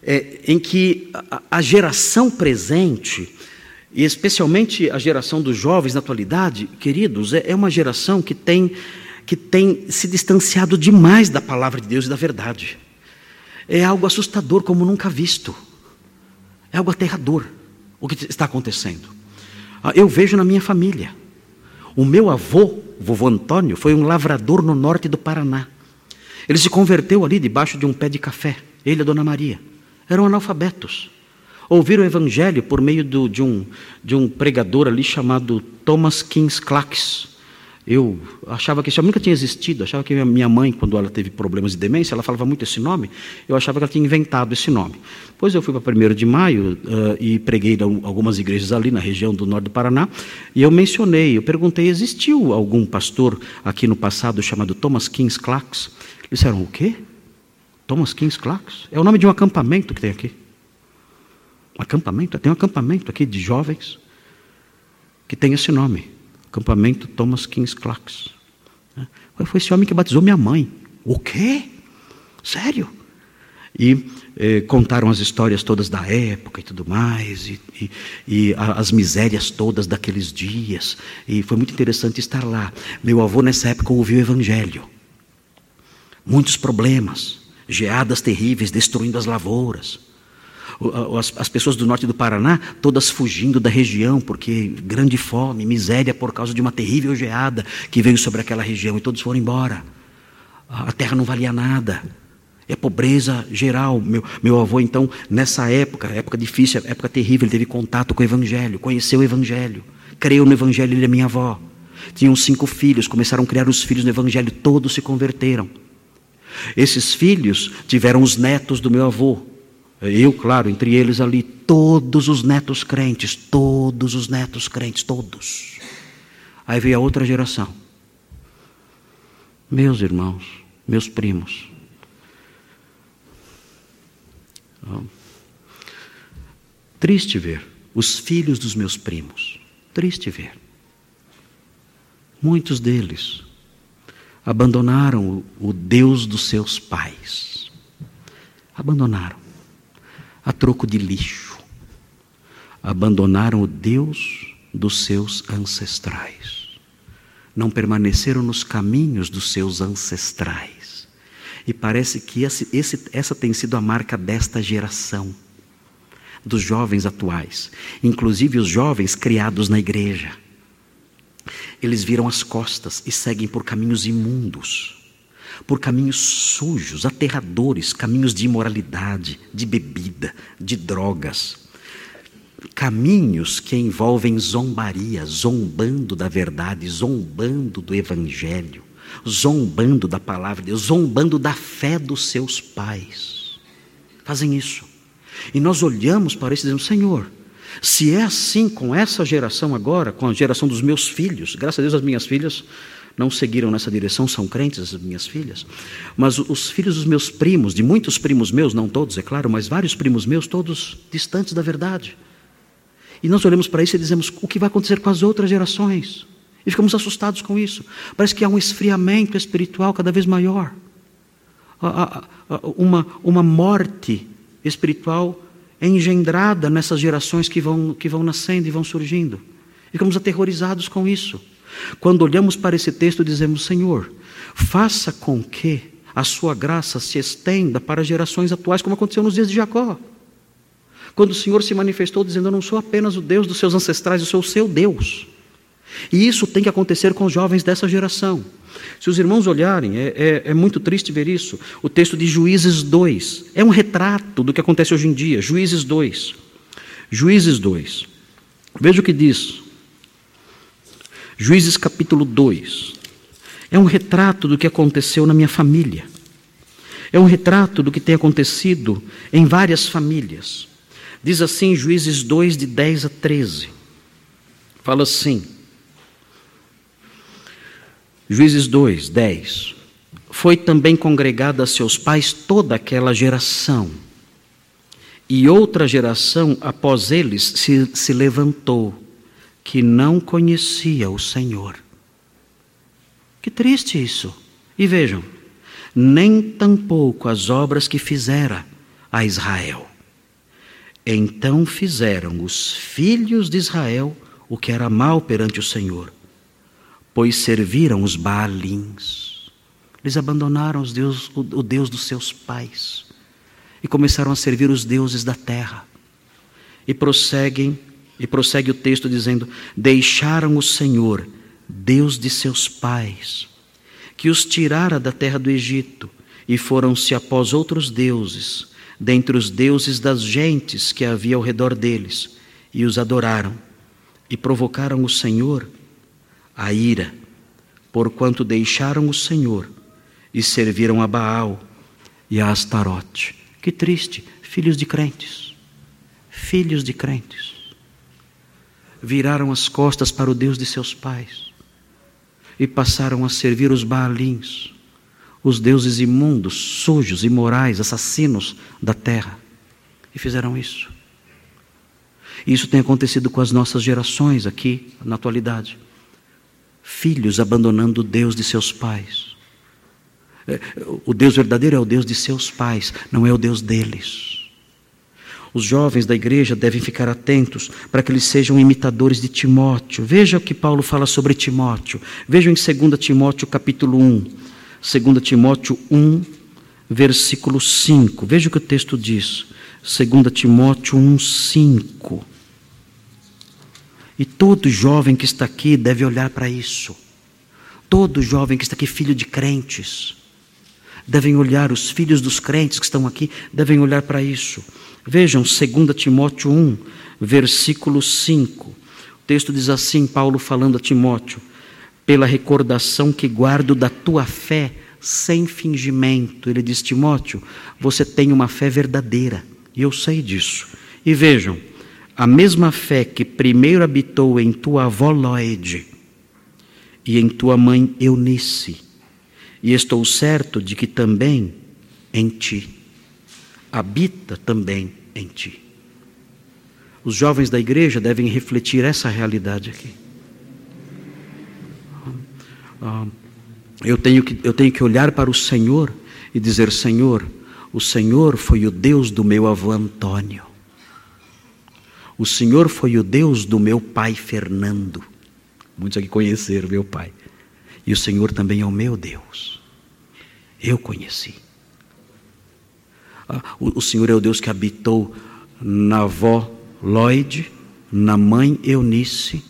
é, em que a geração presente, e especialmente a geração dos jovens na atualidade, queridos, é, é uma geração que tem, que tem se distanciado demais da palavra de Deus e da verdade. É algo assustador como nunca visto. É algo aterrador o que está acontecendo. Ah, eu vejo na minha família. O meu avô, vovô Antônio, foi um lavrador no norte do Paraná. Ele se converteu ali debaixo de um pé de café, ele e a dona Maria. Eram analfabetos. Ouviram o evangelho por meio do, de, um, de um pregador ali chamado Thomas Kings Clacks. Eu achava que esse homem nunca tinha existido, achava que minha mãe, quando ela teve problemas de demência, ela falava muito esse nome, eu achava que ela tinha inventado esse nome. Depois eu fui para 1 de maio uh, e preguei algumas igrejas ali na região do norte do Paraná, e eu mencionei, eu perguntei, existiu algum pastor aqui no passado chamado Thomas Kings Clarks? Eles disseram, o quê? Thomas Kings Clarks? É o nome de um acampamento que tem aqui. Acampamento? Tem um acampamento aqui de jovens que tem esse nome acampamento Thomas Kings Clarks. Né? Foi esse homem que batizou minha mãe. O quê? Sério? E eh, contaram as histórias todas da época e tudo mais, e, e, e a, as misérias todas daqueles dias. E foi muito interessante estar lá. Meu avô, nessa época, ouviu o Evangelho. Muitos problemas, geadas terríveis destruindo as lavouras. As, as, pessoas do norte do Paraná, todas fugindo da região, porque grande fome, miséria por causa de uma terrível geada que veio sobre aquela região, e todos foram embora. A terra não valia nada. É pobreza geral. Meu, meu avô, então, nessa época, época difícil, época terrível, ele teve contato com o Evangelho, conheceu o Evangelho, creu no Evangelho, ele é minha avó. Tinham cinco filhos, começaram a criar os filhos no Evangelho, todos se converteram. Esses filhos tiveram os netos do meu avô. Eu, claro, entre eles ali, todos os netos crentes, todos os netos crentes, todos. Aí veio a outra geração. Meus irmãos, meus primos. Triste ver os filhos dos meus primos. Triste ver. Muitos deles abandonaram o, Deus dos seus pais. Abandonaram. A troco de lixo. Abandonaram o Deus dos seus ancestrais. Não permaneceram nos caminhos dos seus ancestrais. E parece que esse, esse, essa tem sido a marca desta geração, dos jovens atuais, inclusive os jovens criados na igreja eles viram as costas e seguem por caminhos imundos, por caminhos sujos, aterradores, caminhos de imoralidade, de bebida, de drogas. Caminhos que envolvem zombaria, zombando da verdade, zombando do evangelho, zombando da palavra de Deus, zombando da fé dos seus pais. Fazem isso. E nós olhamos para isso e dizemos: Senhor, se é assim com essa geração agora, com a geração dos meus filhos, graças a Deus as minhas filhas não seguiram nessa direção, são crentes as minhas filhas, mas os filhos dos meus primos, de muitos primos meus, não todos, é claro, mas vários primos meus, todos distantes da verdade. E nós olhamos para isso e dizemos: o que vai acontecer com as outras gerações? E ficamos assustados com isso. Parece que há um esfriamento espiritual cada vez maior, uma, uma morte espiritual engendrada nessas gerações que vão, que vão nascendo e vão surgindo. Ficamos aterrorizados com isso. Quando olhamos para esse texto, dizemos: Senhor, faça com que a sua graça se estenda para gerações atuais, como aconteceu nos dias de Jacó. Quando o Senhor se manifestou dizendo: Eu não sou apenas o Deus dos seus ancestrais, eu sou o seu Deus. E isso tem que acontecer com os jovens dessa geração. Se os irmãos olharem, é, é, é, muito triste ver isso. O texto de Juízes 2 é um retrato do que acontece hoje em dia. Juízes 2. Juízes 2. Veja o que diz. Juízes capítulo 2. É um retrato do que aconteceu na minha família. É um retrato do que tem acontecido em várias famílias. Diz assim, Juízes 2, de 10 a 13. Fala assim. Juízes 2, 10. Foi também congregada a seus pais toda aquela geração. E outra geração após eles se, se levantou, que não conhecia o Senhor. Que triste isso. E vejam, nem tampouco as obras que fizera a Israel. Então fizeram os filhos de Israel o que era mal perante o Senhor pois serviram os Baalins. Eles abandonaram os Deus, o Deus dos seus pais e começaram a servir os deuses da terra. E prosseguem, e prossegue o texto dizendo: Deixaram o Senhor, Deus de seus pais, que os tirara da terra do Egito, e foram-se após outros deuses, dentre os deuses das gentes que havia ao redor deles, e os adoraram, e provocaram o Senhor a ira, porquanto deixaram o Senhor e serviram a Baal e a Astarote. Que triste, filhos de crentes, filhos de crentes, viraram as costas para o Deus de seus pais e passaram a servir os Baalins, os deuses imundos, sujos, imorais, assassinos da terra, e fizeram isso. Isso tem acontecido com as nossas gerações aqui, na atualidade filhos abandonando o Deus de seus pais. É, o Deus verdadeiro é o Deus de seus pais, não é o Deus deles. Os jovens da igreja devem ficar atentos para que eles sejam imitadores de Timóteo. Veja o que Paulo fala sobre Timóteo. Vejam em 2 Timóteo capítulo 1. 2 Timóteo 1, versículo 5. Veja o que o texto diz. 2 Timóteo 1,5. E todo jovem que está aqui deve olhar para isso. Todo jovem que está aqui, filho de crentes, devem olhar, os filhos dos crentes que estão aqui, devem olhar para isso. Vejam, 2 Timóteo 1, versículo 5. O texto diz assim: Paulo falando a Timóteo, pela recordação que guardo da tua fé sem fingimento. Ele diz: Timóteo, você tem uma fé verdadeira, e eu sei disso. E vejam, a mesma fé que primeiro habitou em tua avó Lloyd e em tua mãe Eunice, e estou certo de que também em ti, habita também em ti. Os jovens da igreja devem refletir essa realidade aqui. Ah, eu, tenho que, eu tenho que olhar para o Senhor e dizer: Senhor, o Senhor foi o Deus do meu avô Antônio. O Senhor foi o Deus do meu pai Fernando. Muitos aqui conheceram meu pai. E o Senhor também é o meu Deus. Eu conheci. Ah, o, Senhor é o Deus que habitou na avó Lloyd, na mãe Eunice,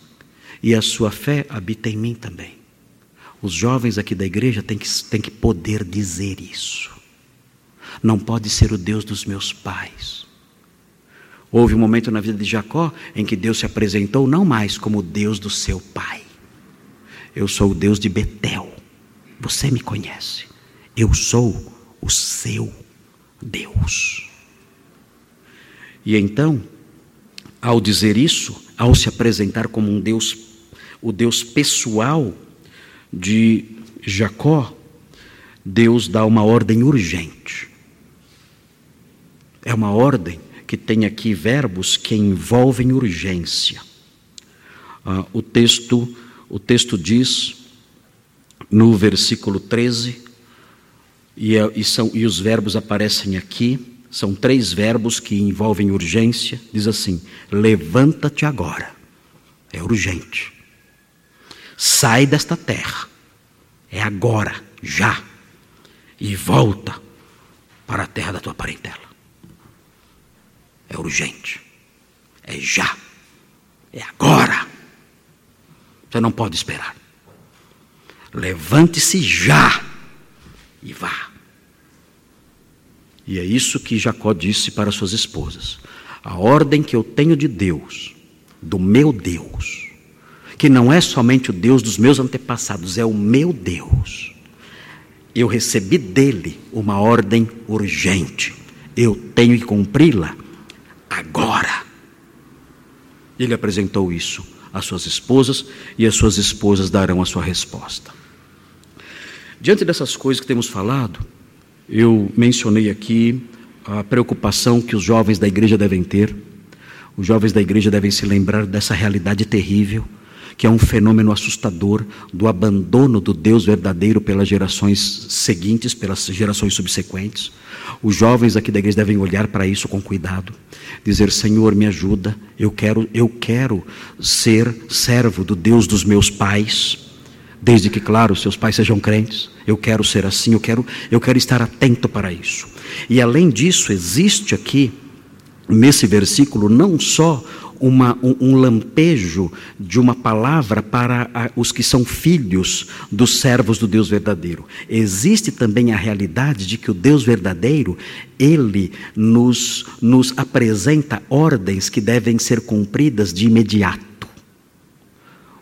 e a sua fé habita em mim também. Os jovens aqui da igreja têm que, têm que poder dizer isso. Não pode ser o Deus dos meus pais. Houve um momento na vida de Jacó em que Deus se apresentou não mais como o Deus do seu pai. Eu sou o Deus de Betel. Você me conhece. Eu sou o seu Deus. E então, ao dizer isso, ao se apresentar como um Deus, o Deus pessoal de Jacó, Deus dá uma ordem urgente. É uma ordem que tem aqui verbos que envolvem urgência. Ah, o texto o texto diz no versículo 13 e, é, e, são, e os verbos aparecem aqui, são três verbos que envolvem urgência. Diz assim: levanta-te agora, é urgente. Sai desta terra, é agora, já, e volta para a terra da tua parentela. É urgente, é já, é agora. Você não pode esperar. Levante-se já e vá. E é isso que Jacó disse para suas esposas: a ordem que eu tenho de Deus, do meu Deus, que não é somente o Deus dos meus antepassados, é o meu Deus. Eu recebi dele uma ordem urgente. Eu tenho que cumpri-la agora. Ele apresentou isso às suas esposas e as suas esposas darão a sua resposta. Diante dessas coisas que temos falado, eu mencionei aqui a preocupação que os jovens da igreja devem ter. Os jovens da igreja devem se lembrar dessa realidade terrível, que é um fenômeno assustador do abandono do Deus verdadeiro pelas gerações seguintes, pelas gerações subsequentes. Os jovens aqui da igreja devem olhar para isso com cuidado, dizer: Senhor, me ajuda. Eu quero, eu quero ser servo do Deus dos meus pais desde que, claro, seus pais sejam crentes. Eu quero ser assim, eu quero, eu quero estar atento para isso. E além disso, existe aqui, nesse versículo, não só uma, um, um, lampejo de uma palavra para a, os que são filhos dos servos do Deus verdadeiro. Existe também a realidade de que o Deus verdadeiro, ele nos, nos apresenta ordens que devem ser cumpridas de imediato.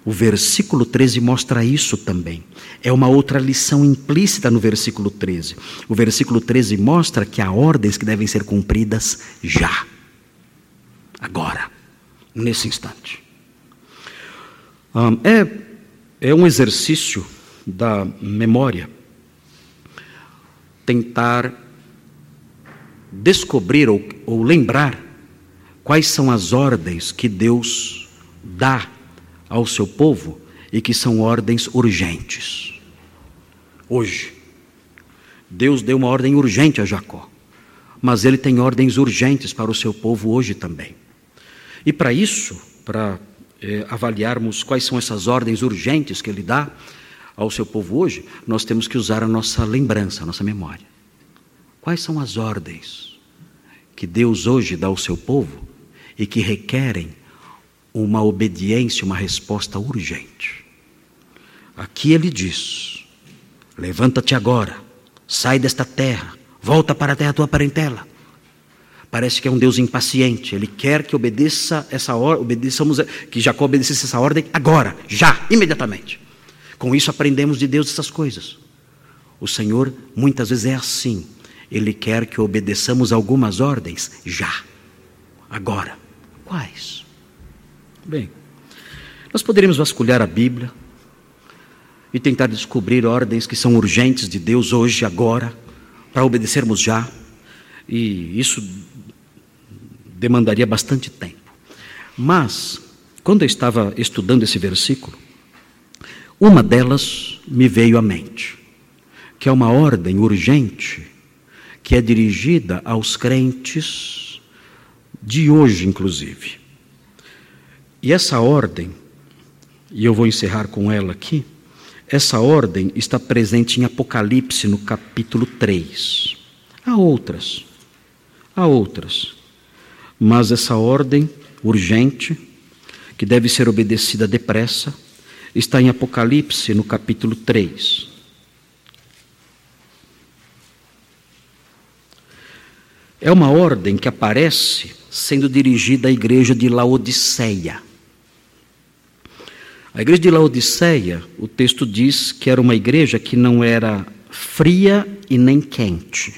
O versículo 13 mostra isso também. É uma outra lição implícita no versículo 13. O versículo 13 mostra que há ordens que devem ser cumpridas já. Agora, nesse instante. É, é um exercício da memória tentar descobrir ou, ou lembrar quais são as ordens que Deus dá ao seu povo e que são ordens urgentes. Hoje, Deus deu uma ordem urgente a Jacó, mas ele tem ordens urgentes para o seu povo hoje também. E para isso, para é, avaliarmos quais são essas ordens urgentes que ele dá ao seu povo hoje, nós temos que usar a nossa lembrança, a nossa memória. Quais são as ordens que Deus hoje dá ao seu povo e que requerem uma obediência, uma resposta urgente. Aqui ele diz: Levanta-te agora, sai desta terra, volta para a terra tua parentela. Parece que é um Deus impaciente. Ele quer que obedeça essa obedeçamos, que Jacó obedecesse essa ordem agora, já, imediatamente. Com isso aprendemos de Deus essas coisas. O Senhor muitas vezes é assim. Ele quer que obedeçamos algumas ordens já, agora. Quais? Bem, nós poderíamos vasculhar a Bíblia e tentar descobrir ordens que são urgentes de Deus hoje, agora, para obedecermos já. E isso demandaria bastante tempo. Mas, quando eu estava estudando esse versículo, uma delas me veio à mente, que é uma ordem urgente que é dirigida aos crentes de hoje, inclusive. E essa ordem, e eu vou encerrar com ela aqui, essa ordem está presente em Apocalipse no capítulo 3. Há outras, há outras. Mas essa ordem urgente, que deve ser obedecida depressa, está em Apocalipse, no capítulo 3. É uma ordem que aparece sendo dirigida à igreja de Laodiceia. A igreja de Laodiceia, o texto diz que era uma igreja que não era fria e nem quente.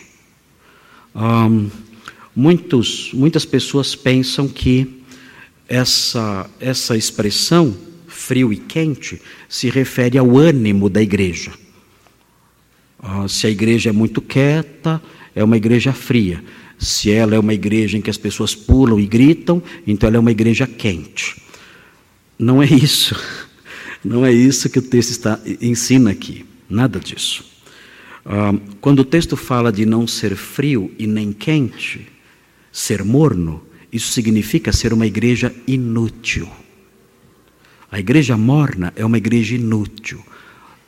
Um, Muitos, muitas pessoas pensam que essa, essa expressão, frio e quente, se refere ao ânimo da igreja. Ah, se a igreja é muito quieta, é uma igreja fria. Se ela é uma igreja em que as pessoas pulam e gritam, então ela é uma igreja quente. Não é isso. Não é isso que o texto está, ensina aqui. Nada disso. Ah, quando o texto fala de não ser frio e nem quente, Ser morno, isso significa ser uma igreja inútil. A igreja morna é uma igreja inútil.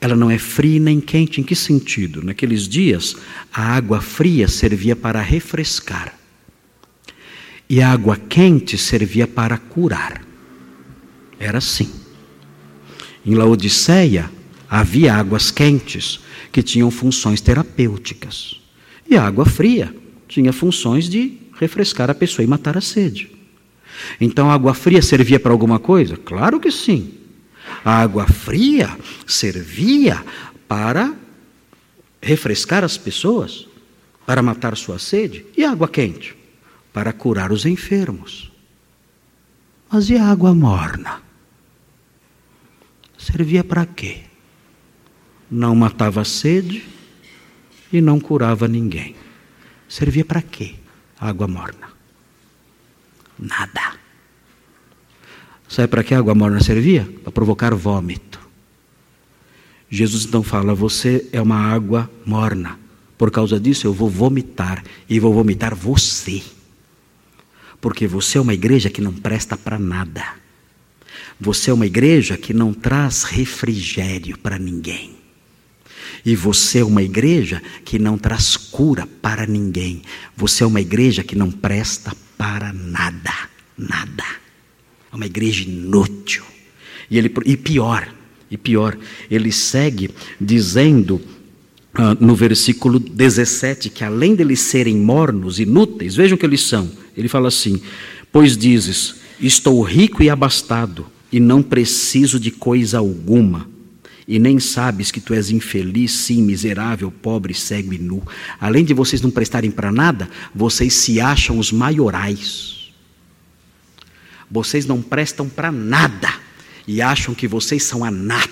Ela não é fria nem quente. Em que sentido? Naqueles dias, a água fria servia para refrescar. E a água quente servia para curar. Era assim. Em Laodiceia, havia águas quentes que tinham funções terapêuticas. E a água fria tinha funções de refrescar a pessoa e matar a sede. Então a água fria servia para alguma coisa? Claro que sim. A água fria servia para refrescar as pessoas, para matar sua sede. E a água quente? Para curar os enfermos. Mas e a água morna? Servia para quê? Não matava sede e não curava ninguém. Servia para quê? água morna. Nada. Sabe para que a água morna servia? Para provocar vômito. Jesus então fala: Você é uma água morna. Por causa disso eu vou vomitar. E vou vomitar você. Porque você é uma igreja que não presta para nada. Você é uma igreja que não traz refrigério para ninguém. E você é uma igreja que não traz cura para ninguém. Você é uma igreja que não presta para nada. Nada. É uma igreja inútil. E, ele, e pior, e pior, ele segue dizendo uh, no versículo 17 que além deles serem mornos, inúteis, vejam o que eles são. Ele fala assim: Pois dizes, estou rico e abastado, e não preciso de coisa alguma e nem sabes que tu és infeliz, sim, miserável, pobre, cego e nu. Além de vocês não prestarem para nada, vocês se acham os maiorais. Vocês não prestam para nada e acham que vocês são a nata.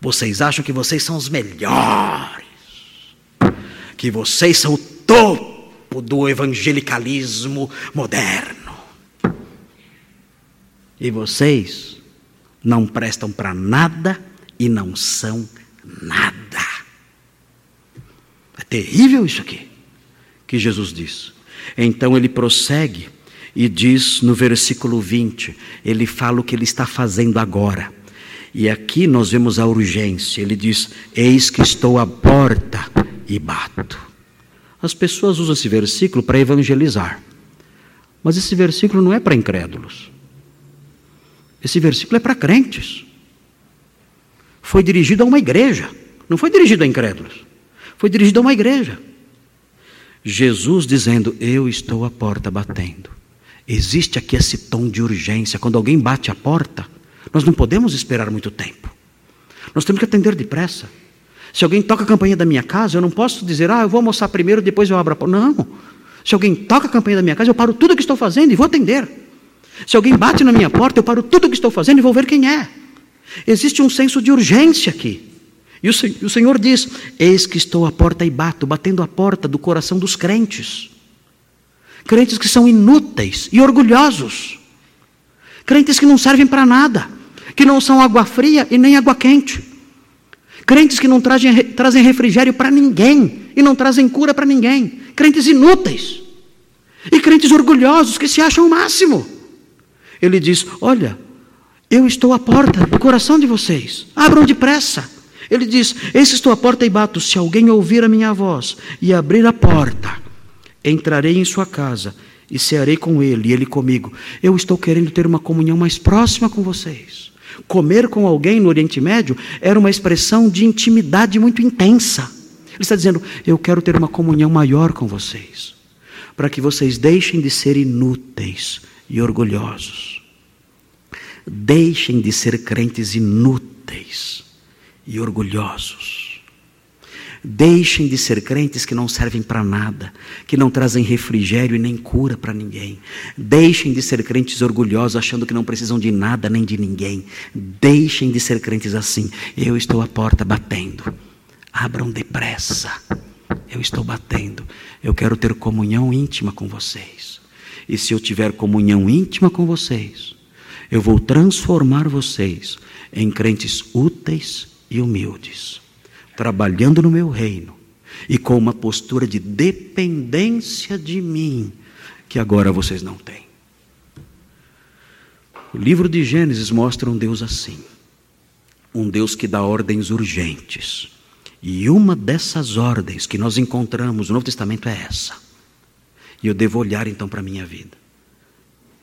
Vocês acham que vocês são os melhores, que vocês são o topo do evangelicalismo moderno. E vocês não prestam para nada e não são nada. É terrível isso aqui que Jesus diz. Então ele prossegue e diz no versículo 20: ele fala o que ele está fazendo agora. E aqui nós vemos a urgência. Ele diz: Eis que estou à porta e bato. As pessoas usam esse versículo para evangelizar. Mas esse versículo não é para incrédulos. Esse versículo é para crentes. Foi dirigido a uma igreja, não foi dirigido a incrédulos. Foi dirigido a uma igreja. Jesus dizendo: Eu estou à porta batendo. Existe aqui esse tom de urgência. Quando alguém bate a porta, nós não podemos esperar muito tempo. Nós temos que atender depressa. Se alguém toca a campainha da minha casa, eu não posso dizer, ah, eu vou almoçar primeiro, depois eu abro a porta. Não. Se alguém toca a campainha da minha casa, eu paro tudo o que estou fazendo e vou atender. Se alguém bate na minha porta, eu paro tudo o que estou fazendo e vou ver quem é. Existe um senso de urgência aqui. E o Senhor diz: Eis que estou à porta e bato, batendo a porta do coração dos crentes. Crentes que são inúteis e orgulhosos. Crentes que não servem para nada. Que não são água fria e nem água quente. Crentes que não trazem, trazem refrigério para ninguém e não trazem cura para ninguém. Crentes inúteis. E crentes orgulhosos que se acham o máximo. Ele diz: Olha, eu estou à porta do coração de vocês. Abram depressa. Ele diz: Eis estou à porta e bato. Se alguém ouvir a minha voz e abrir a porta, entrarei em sua casa e cearei com ele e ele comigo. Eu estou querendo ter uma comunhão mais próxima com vocês. Comer com alguém no Oriente Médio era uma expressão de intimidade muito intensa. Ele está dizendo: Eu quero ter uma comunhão maior com vocês, para que vocês deixem de ser inúteis e orgulhosos. Deixem de ser crentes inúteis e orgulhosos. Deixem de ser crentes que não servem para nada, que não trazem refrigério e nem cura para ninguém. Deixem de ser crentes orgulhosos, achando que não precisam de nada nem de ninguém. Deixem de ser crentes assim. Eu estou à porta batendo. Abram depressa. Eu estou batendo. Eu quero ter comunhão íntima com vocês. E se eu tiver comunhão íntima com vocês, eu vou transformar vocês em crentes úteis e humildes trabalhando no meu reino e com uma postura de dependência de mim que agora vocês não têm. O livro de Gênesis mostra um Deus assim, um Deus que dá ordens urgentes. E uma dessas ordens que nós encontramos no Novo Testamento é essa. E eu devo olhar então para a minha vida.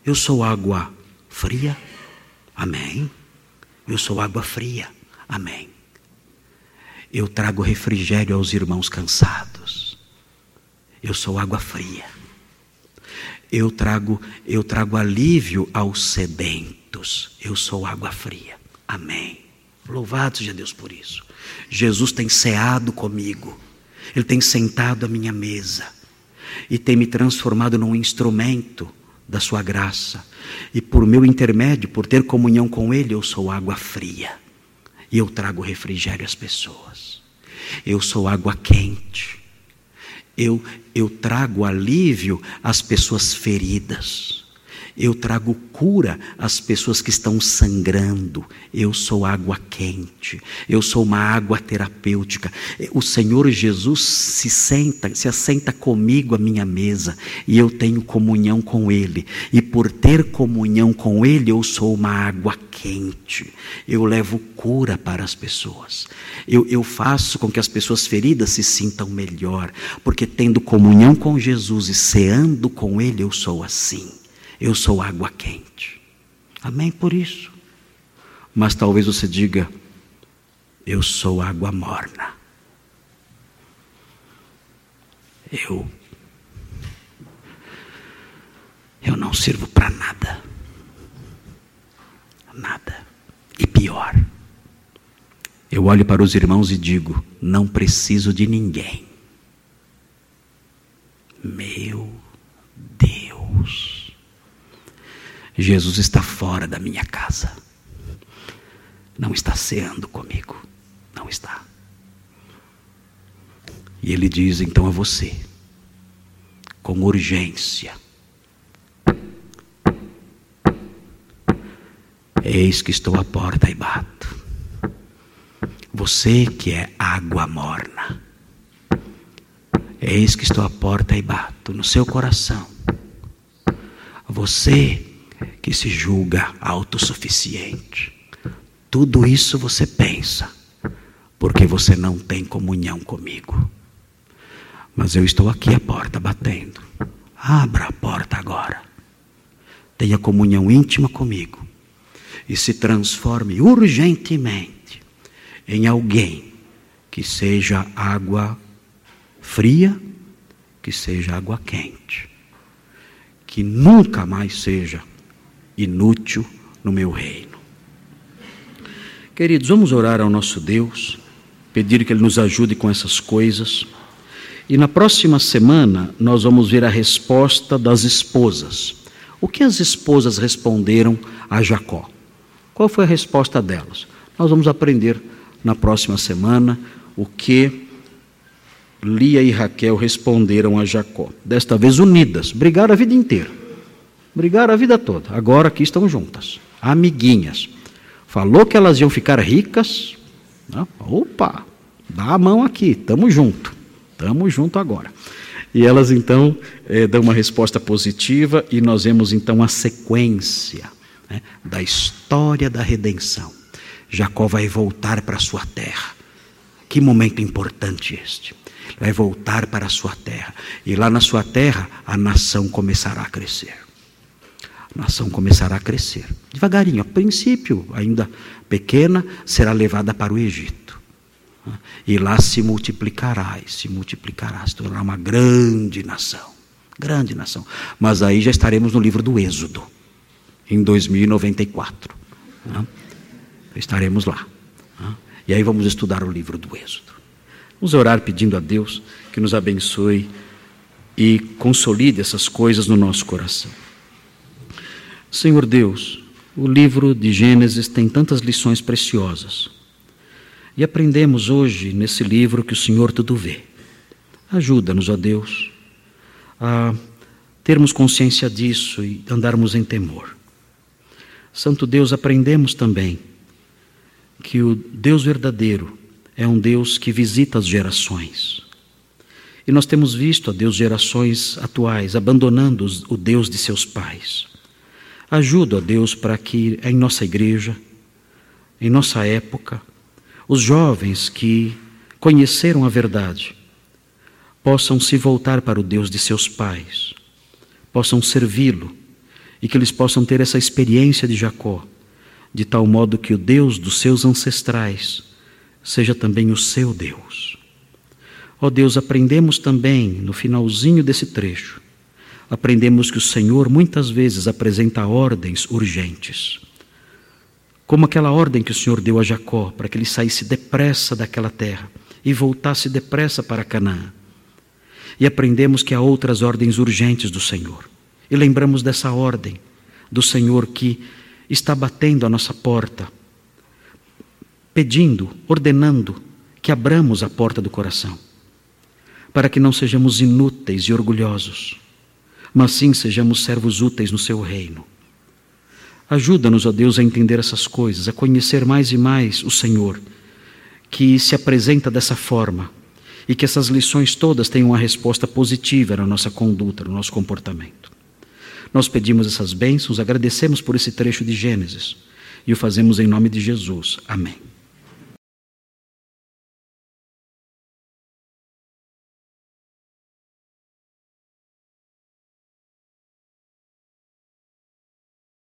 Eu sou água fria? Amém. Eu sou água fria? Amém. Eu trago refrigério aos irmãos cansados. Eu sou água fria. Eu trago, eu trago alívio aos sedentos. Eu sou água fria. Amém. Louvado seja Deus por isso. Jesus tem ceado comigo. Ele tem sentado à minha mesa e tem me transformado num instrumento da sua graça. E por meu intermédio, por ter comunhão com ele, eu sou água fria. E eu trago refrigério às pessoas. Eu sou água quente. Eu, eu trago alívio às pessoas feridas. Eu trago cura às pessoas que estão sangrando. Eu sou água quente. Eu sou uma água terapêutica. O Senhor Jesus se senta, se assenta comigo à minha mesa e eu tenho comunhão com Ele. E por ter comunhão com Ele, eu sou uma água quente. Eu levo cura para as pessoas. Eu, eu faço com que as pessoas feridas se sintam melhor, porque tendo comunhão com Jesus e ceando com Ele, eu sou assim. Eu sou água quente. Amém por isso. Mas talvez você diga, eu sou água morna. Eu eu não sirvo para nada. Nada. E pior, eu olho para os irmãos e digo: não preciso de ninguém. Meu Deus. Jesus está fora da minha casa. Não está ceando comigo. Não está. E ele diz então a você, com urgência: Eis que estou à porta e bato. Você que é água morna. Eis que estou à porta e bato no seu coração. Você que se julga autossuficiente. Tudo isso você pensa, porque você não tem comunhão comigo. Mas eu estou aqui à porta batendo. Abra a porta agora. Tenha comunhão íntima comigo. E se transforme urgentemente em alguém que seja água fria, que seja água quente. Que nunca mais seja inútil no meu reino. Queridos, vamos orar ao nosso Deus, pedir que Ele nos ajude com essas coisas. E na próxima semana nós vamos ver a resposta das esposas. O que as esposas responderam a Jacó? Qual foi a resposta delas? Nós vamos aprender na próxima semana o que Lia e Raquel responderam a Jacó. Desta vez unidas, brigaram a vida inteira. Brigaram a vida toda. Agora aqui estão juntas, amiguinhas. Falou que elas iam ficar ricas. Né? Opa, dá a mão aqui, estamos junto. Estamos junto agora. E elas então eh, dão uma resposta positiva e nós vemos então a sequência né, da história da redenção. Jacó vai voltar para a sua terra. Que momento importante este. Vai voltar para a sua terra. E lá na sua terra, a nação começará a crescer. A nação começará a crescer. Devagarinho, a princípio, ainda pequena, será levada para o Egito. E lá se multiplicará, e se multiplicará, se tornará uma grande nação. Grande nação. Mas aí já estaremos no livro do Êxodo, em 2094. Estaremos lá. E aí vamos estudar o livro do Êxodo. Vamos orar pedindo a Deus que nos abençoe e consolide essas coisas no nosso coração. Senhor Deus, o livro de Gênesis tem tantas lições preciosas. E aprendemos hoje nesse livro que o Senhor tudo vê. Ajuda-nos, ó Deus, a termos consciência disso e andarmos em temor. Santo Deus, aprendemos também que o Deus verdadeiro é um Deus que visita as gerações. E nós temos visto a Deus gerações atuais abandonando o Deus de seus pais. Ajuda, ó Deus, para que em nossa igreja, em nossa época, os jovens que conheceram a verdade possam se voltar para o Deus de seus pais, possam servi-lo e que eles possam ter essa experiência de Jacó, de tal modo que o Deus dos seus ancestrais seja também o seu Deus. Ó Deus, aprendemos também no finalzinho desse trecho, aprendemos que o Senhor muitas vezes apresenta ordens urgentes. Como aquela ordem que o Senhor deu a Jacó para que ele saísse depressa daquela terra e voltasse depressa para Canaã. E aprendemos que há outras ordens urgentes do Senhor. E lembramos dessa ordem do Senhor que está batendo a nossa porta pedindo, ordenando que abramos a porta do coração, para que não sejamos inúteis e orgulhosos, mas sim sejamos servos úteis no seu reino. Ajuda-nos, ó Deus, a entender essas coisas, a conhecer mais e mais o Senhor, que se apresenta dessa forma e que essas lições todas tenham uma resposta positiva na nossa conduta, no nosso comportamento. Nós pedimos essas bênçãos, agradecemos por esse trecho de Gênesis e o fazemos em nome de Jesus. Amém.